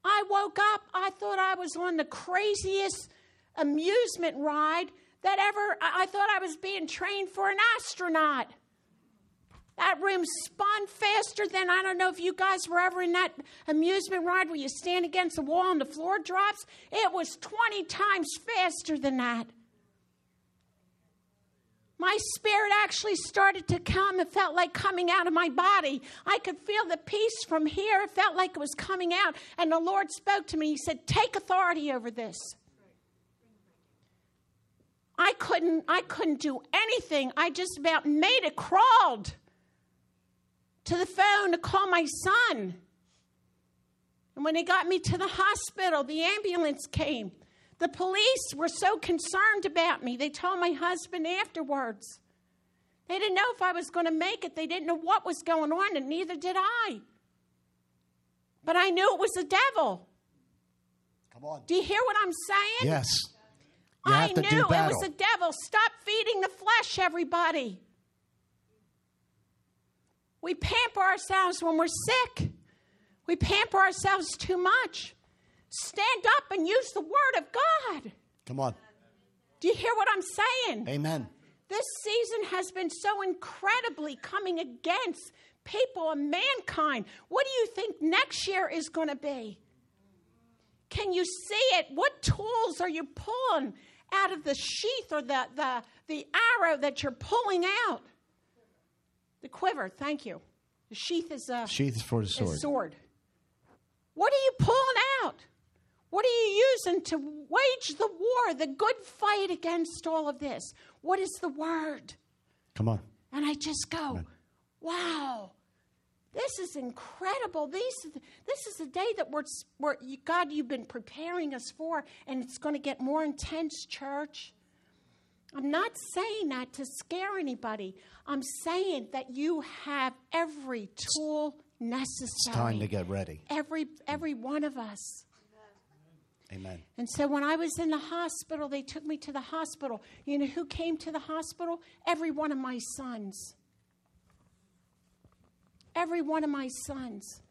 A: I woke up. I thought I was on the craziest amusement ride that ever, I thought I was being trained for an astronaut. That room spun faster than I don't know if you guys were ever in that amusement ride where you stand against the wall and the floor drops. It was 20 times faster than that. My spirit actually started to come. It felt like coming out of my body. I could feel the peace from here. It felt like it was coming out. And the Lord spoke to me. He said, Take authority over this. I couldn't, I couldn't do anything. I just about made it crawled to the phone to call my son. And when they got me to the hospital, the ambulance came. The police were so concerned about me. They told my husband afterwards. They didn't know if I was going to make it. They didn't know what was going on, and neither did I. But I knew it was the devil.
B: Come on.
A: Do you hear what I'm saying?
B: Yes. You
A: I knew it was the devil. Stop feeding the flesh, everybody. We pamper ourselves when we're sick. We pamper ourselves too much. Stand up and use the word of God.
B: Come on.
A: Do you hear what I'm saying?
B: Amen.
A: This season has been so incredibly coming against people and mankind. What do you think next year is going to be? Can you see it? What tools are you pulling out of the sheath or the, the, the arrow that you're pulling out? The quiver, thank you. The sheath is a,
B: Sheath is for the sword.
A: sword. What are you pulling out? What are you using to wage the war, the good fight against all of this? What is the word?
B: Come on.
A: And I just go, wow, this is incredible. These, this is the day that we're, we're, God, you've been preparing us for, and it's going to get more intense, church. I'm not saying that to scare anybody. I'm saying that you have every tool necessary.
B: It's time to get ready.
A: Every, every one of us.
B: Amen.
A: And so when I was in the hospital, they took me to the hospital. You know who came to the hospital? Every one of my sons. Every one of my sons.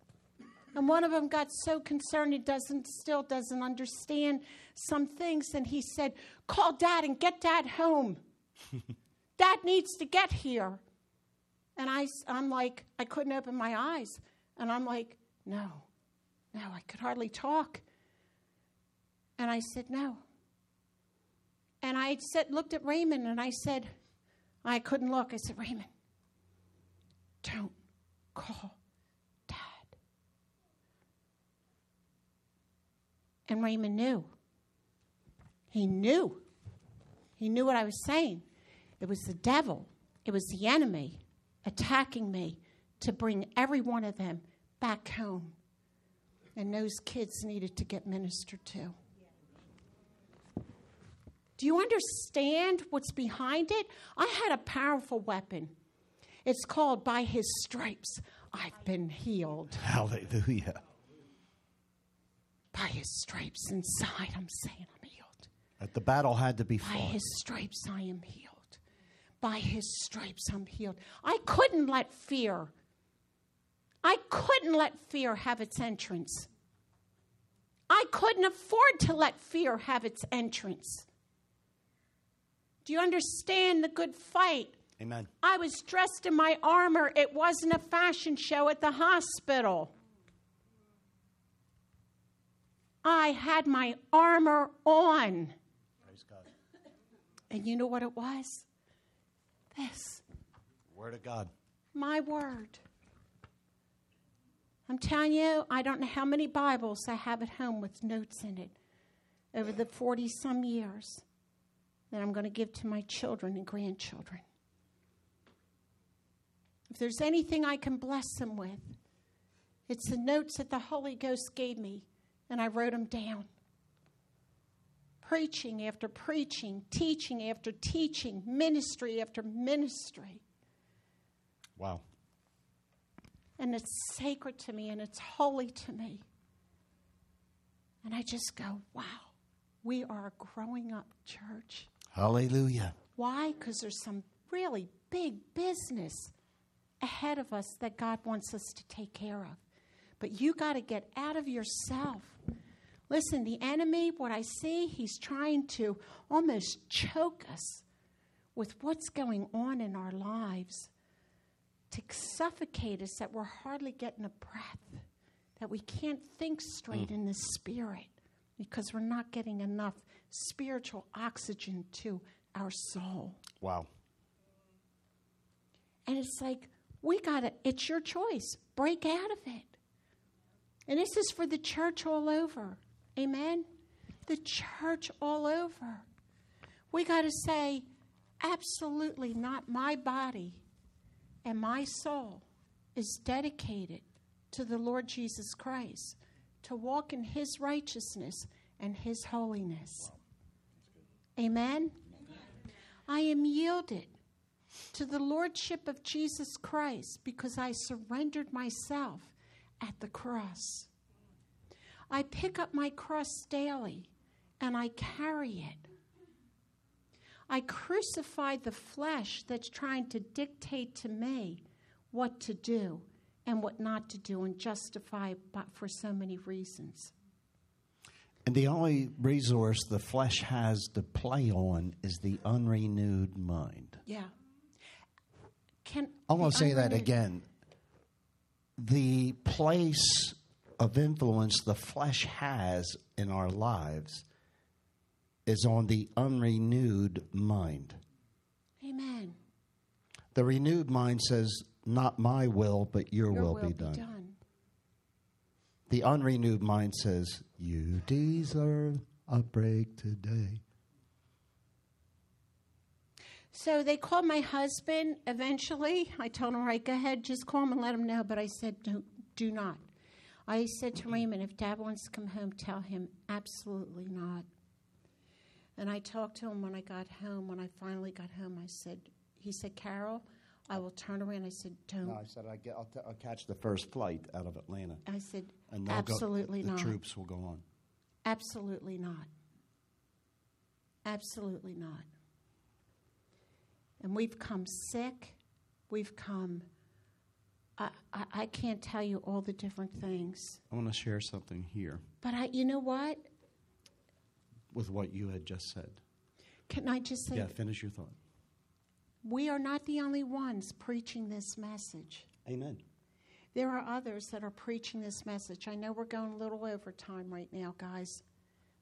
A: And one of them got so concerned he doesn't still doesn't understand some things and he said, "Call dad and get dad home. dad needs to get here." And I I'm like I couldn't open my eyes. And I'm like, "No. No, I could hardly talk." And I said, No. And I said, looked at Raymond and I said, I couldn't look. I said, Raymond, don't call dad. And Raymond knew. He knew. He knew what I was saying. It was the devil, it was the enemy attacking me to bring every one of them back home. And those kids needed to get ministered to. Do you understand what's behind it? I had a powerful weapon. It's called By His Stripes, I've Been Healed.
B: Hallelujah.
A: By His stripes inside, I'm saying.
B: That the battle had to be fought. By.
A: His stripes, I am healed. By His stripes, I'm healed. I couldn't let fear, I couldn't let fear have its entrance. I couldn't afford to let fear have its entrance. Do you understand the good fight
B: Amen.
A: I was dressed in my armor. It wasn't a fashion show at the hospital. I had my armor on. And you know what it was? This,
B: Word of God.
A: my word. I'm telling you, I don't know how many Bibles I have at home with notes in it over the 40 some years that I'm going to give to my children and grandchildren. If there's anything I can bless them with, it's the notes that the Holy Ghost gave me, and I wrote them down. Preaching after preaching, teaching after teaching, ministry after ministry.
B: Wow.
A: And it's sacred to me and it's holy to me. And I just go, wow, we are a growing up church.
B: Hallelujah.
A: Why? Because there's some really big business ahead of us that God wants us to take care of. But you got to get out of yourself. Listen, the enemy, what I see, he's trying to almost choke us with what's going on in our lives, to suffocate us that we're hardly getting a breath, that we can't think straight mm. in the spirit because we're not getting enough spiritual oxygen to our soul.
B: Wow.
A: And it's like, we got to, it's your choice. Break out of it. And this is for the church all over. Amen? The church all over. We got to say, absolutely not my body and my soul is dedicated to the Lord Jesus Christ to walk in his righteousness and his holiness. Amen? I am yielded to the lordship of Jesus Christ because I surrendered myself at the cross. I pick up my cross daily and I carry it. I crucify the flesh that's trying to dictate to me what to do and what not to do and justify but for so many reasons.
B: And the only resource the flesh has to play on is the unrenewed mind.
A: Yeah. Can
B: I want to say that again. The place of influence the flesh has in our lives is on the unrenewed mind.
A: Amen.
B: The renewed mind says, Not my will, but your,
A: Your
B: will, be, done. The unrenewed mind says, You deserve a break today.
A: So they called my husband eventually. I told him, right, go ahead, just call him and let him know. But I said, do not. I said to Raymond, if dad wants to come home, tell him absolutely not. And I talked to him when I got home. When I finally got home, I said, he said, Carol, I will turn around. I said, don't.
B: No, I said, I get, I'll, t- I'll catch the first flight out of Atlanta.
A: I said,
B: And they'll go-
A: absolutely
B: the
A: not.
B: troops will go on.
A: Absolutely not. Absolutely not. And we've come sick. We've come. I, I, I can't tell you all the different things.
B: I want to share something here
A: But I, you know what?
B: with what you had just said.
A: Can I just say,
B: Yeah, finish your thought.
A: we are not the only ones preaching this message.
B: Amen.
A: There are others that are preaching this message. I know we're going a little over time right now, guys,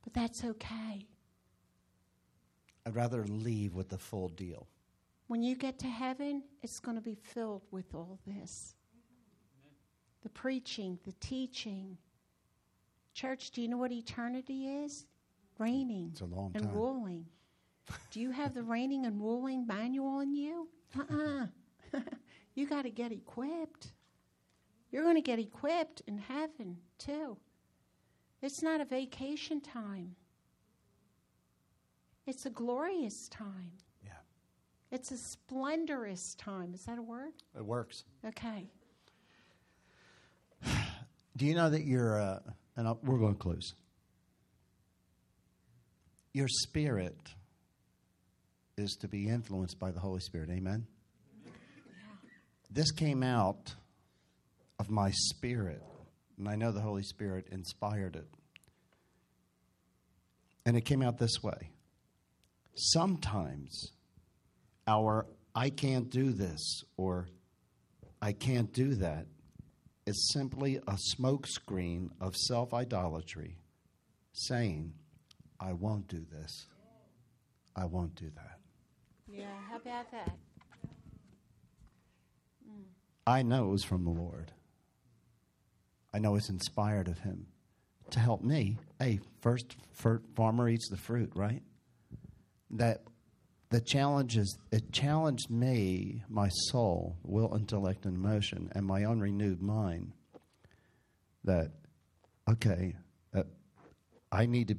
A: but that's okay.
B: I'd rather leave with the full deal.
A: When you get to heaven, it's going to be filled with all this the preaching, the teaching. Church, do you know what eternity is? Reigning
B: It's a long
A: and
B: time.
A: ruling. Do you have the reigning and ruling manual in you? Uh uh you got to get equipped. You're going to get equipped in heaven, too. It's not a vacation time, it's a glorious time.
B: Yeah,
A: It's a splendorous time. Is that a word?
B: it works.
A: Okay.
B: Do you know that you're, uh, and I'll, we're going to close. Your spirit is to be influenced by the Holy Spirit. Amen? This came out of my spirit, and I know the Holy Spirit inspired it. And it came out this way. Sometimes our I can't do this or I can't do that is simply a smokescreen of self idolatry saying, I won't do this. I won't do that.
A: Yeah, how about that? Mm.
B: I know it was from the Lord. I know it's inspired of Him to help me. Hey, first, fir- farmer eats the fruit, right? That the challenges it challenged me, my soul, will, intellect, and emotion, and my unrenewed mind. That okay, uh, I need to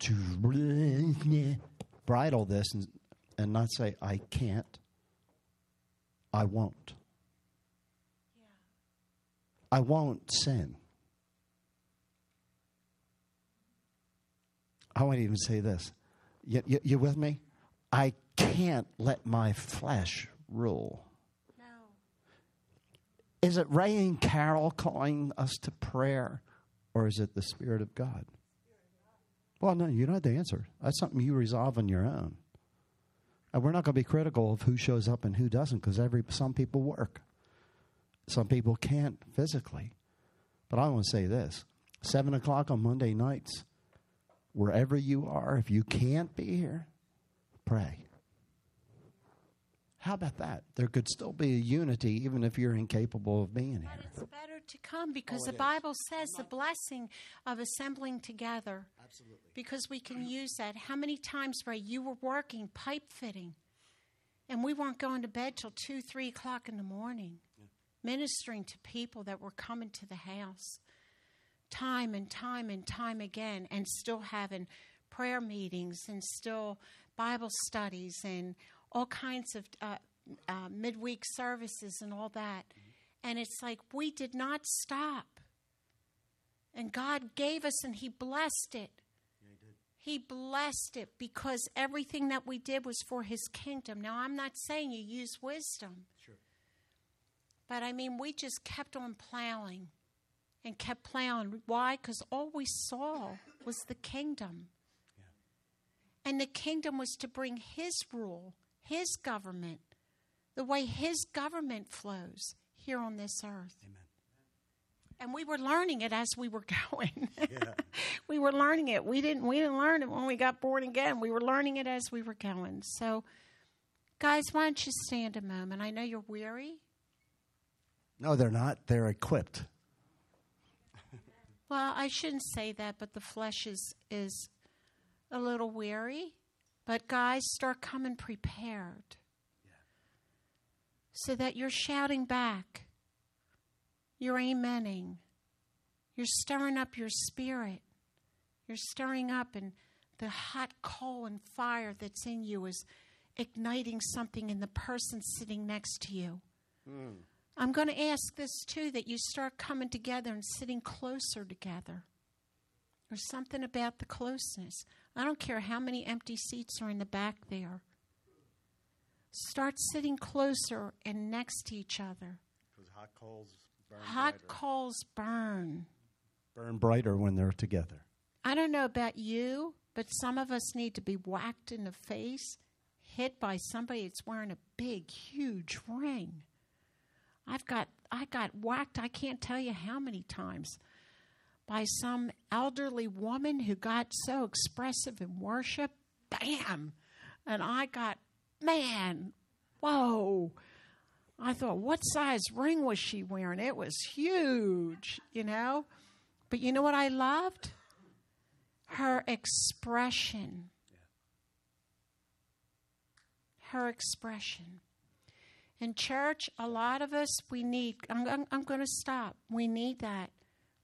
B: to bridle this and, and not say I can't. I won't. I won't sin. I won't even say this. You, you, you with me? I can't let my flesh rule.
A: No.
B: Is it Ray and Carol calling us to prayer, or is it the Spirit of God? Well, no, you don't have to answer. That's something you resolve on your own. And we're not going to be critical of who shows up and who doesn't, because every some people work, some people can't physically. But I want to say this: seven o'clock on Monday nights, wherever you are, if you can't be here, pray. How about that? There could still be a unity even if you're incapable of being
A: But
B: here.
A: it's better to come because
B: Oh,
A: the
B: it is.
A: Bible says the blessing of assembling together. Absolutely. Because we can use that. How many times, Ray, you were working pipe fitting and we weren't going to bed till 2, 3 o'clock in the morning, ministering to people that were coming to the house time and time and time again, and still having prayer meetings and still Bible studies and all kinds of uh, uh, midweek services and all that. And it's like we did not stop. And God gave us and He blessed it. He blessed it because everything that we did was for His kingdom. Now, I'm not saying you use wisdom. Sure. But I mean, we just kept on plowing and kept plowing. Why? Because all we saw was the kingdom. And the kingdom was to bring His rule, His government, the way His government flows here on this earth.
B: Amen.
A: And we were learning it as we were going. we were learning it. We didn't we didn't learn it when we got born again. We were learning it as we were going. So guys, why don't you stand a moment? I know you're weary.
B: No, they're not. They're equipped.
A: Well, I shouldn't say that, but the flesh is is a little weary. But guys, start coming prepared. So that you're shouting back. You're amening. You're stirring up your spirit. You're stirring up and the hot coal and fire that's in you is igniting something in the person sitting next to you. Hmm. I'm going to ask this too that you start coming together and sitting closer together. There's something about the closeness. I don't care how many empty seats are in the back there. Start sitting closer and next to each other.
B: Because hot coals burn
A: Hot coals burn.
B: burn brighter when they're together.
A: I don't know about you, but some of us need to be whacked in the face, hit by somebody that's wearing a big, huge ring. I've got I got whacked I can't tell you how many times by some elderly woman who got so expressive in worship. Bam. And I got man, whoa. I thought, what size ring was she wearing? It was huge, you know? But you know what I loved? Her expression. Her expression. In church, a lot of us, we need, I'm, I'm, I'm going to stop. We need that.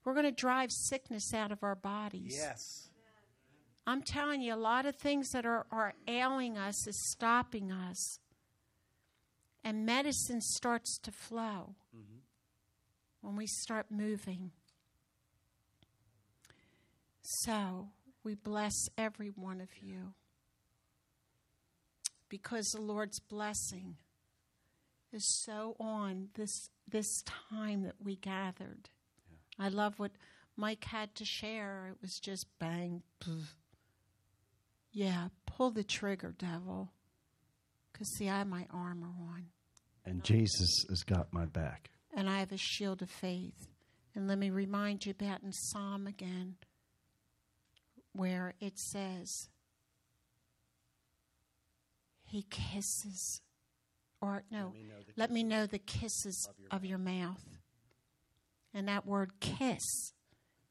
A: We're going to drive sickness out of our bodies.
B: Yes.
A: I'm telling you, a lot of things that are, are ailing us is stopping us. And medicine starts to flow mm-hmm. when we start moving. So we bless every one of you because the Lord's blessing is so on this this time that we gathered. I love what Mike had to share. It was just bang. pff. Yeah, pull the trigger, devil. Because, see, I have my armor on,
B: And Jesus has got my back.
A: and I have a shield of faith. And let me remind you about in Psalm again, where it says, He kisses, or no, let me know the kisses of your mouth. And that word kiss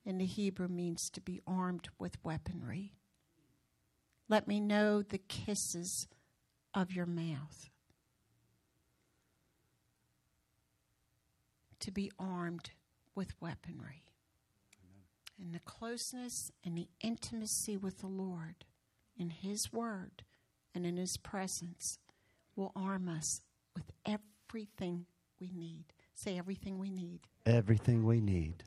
A: in the Hebrew means to be armed with weaponry. Let me know the kisses of your mouth. To be armed with weaponry. And the closeness and the intimacy with the Lord in His Word and in His presence will arm us with everything we need. Say everything we need.
B: Everything we need.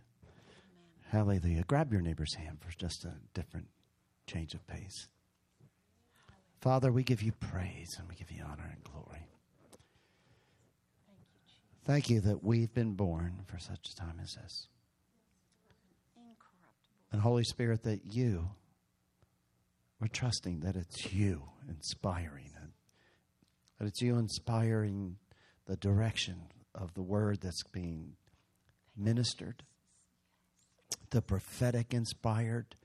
B: Hallelujah. Grab your neighbor's hand for just a different change of pace. Father, we give you praise and we give you honor and glory. Thank you that we've been born for such a time as this.
A: Incorruptible.
B: And Holy Spirit, that you, we're trusting that it's you inspiring it, that it's you inspiring the direction of the word that's being ministered, the prophetic inspired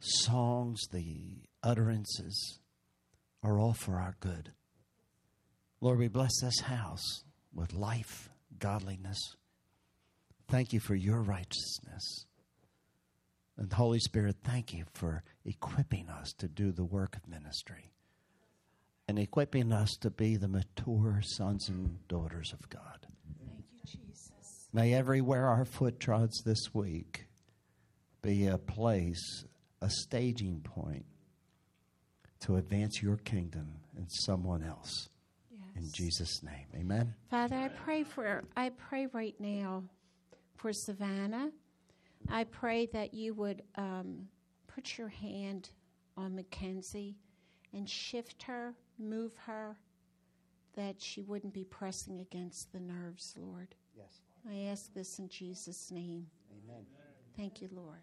B: songs, the utterances are all for our good. Lord, we bless this house with life, godliness. Thank you for your righteousness. And Holy Spirit, thank you for equipping us to do the work of ministry and equipping us to be the mature sons and daughters of God.
A: Thank you, Jesus.
B: May everywhere our foot trods this week be a place, a staging point to advance your kingdom in someone else. In Jesus' name. Amen.
A: Father, I pray for I pray right now for Savannah. I pray that you would um, put your hand on Mackenzie and shift her, move her, that she wouldn't be pressing against the nerves, Lord.
B: Yes.
A: I ask this in Jesus' name.
B: Amen.
A: Thank you, Lord.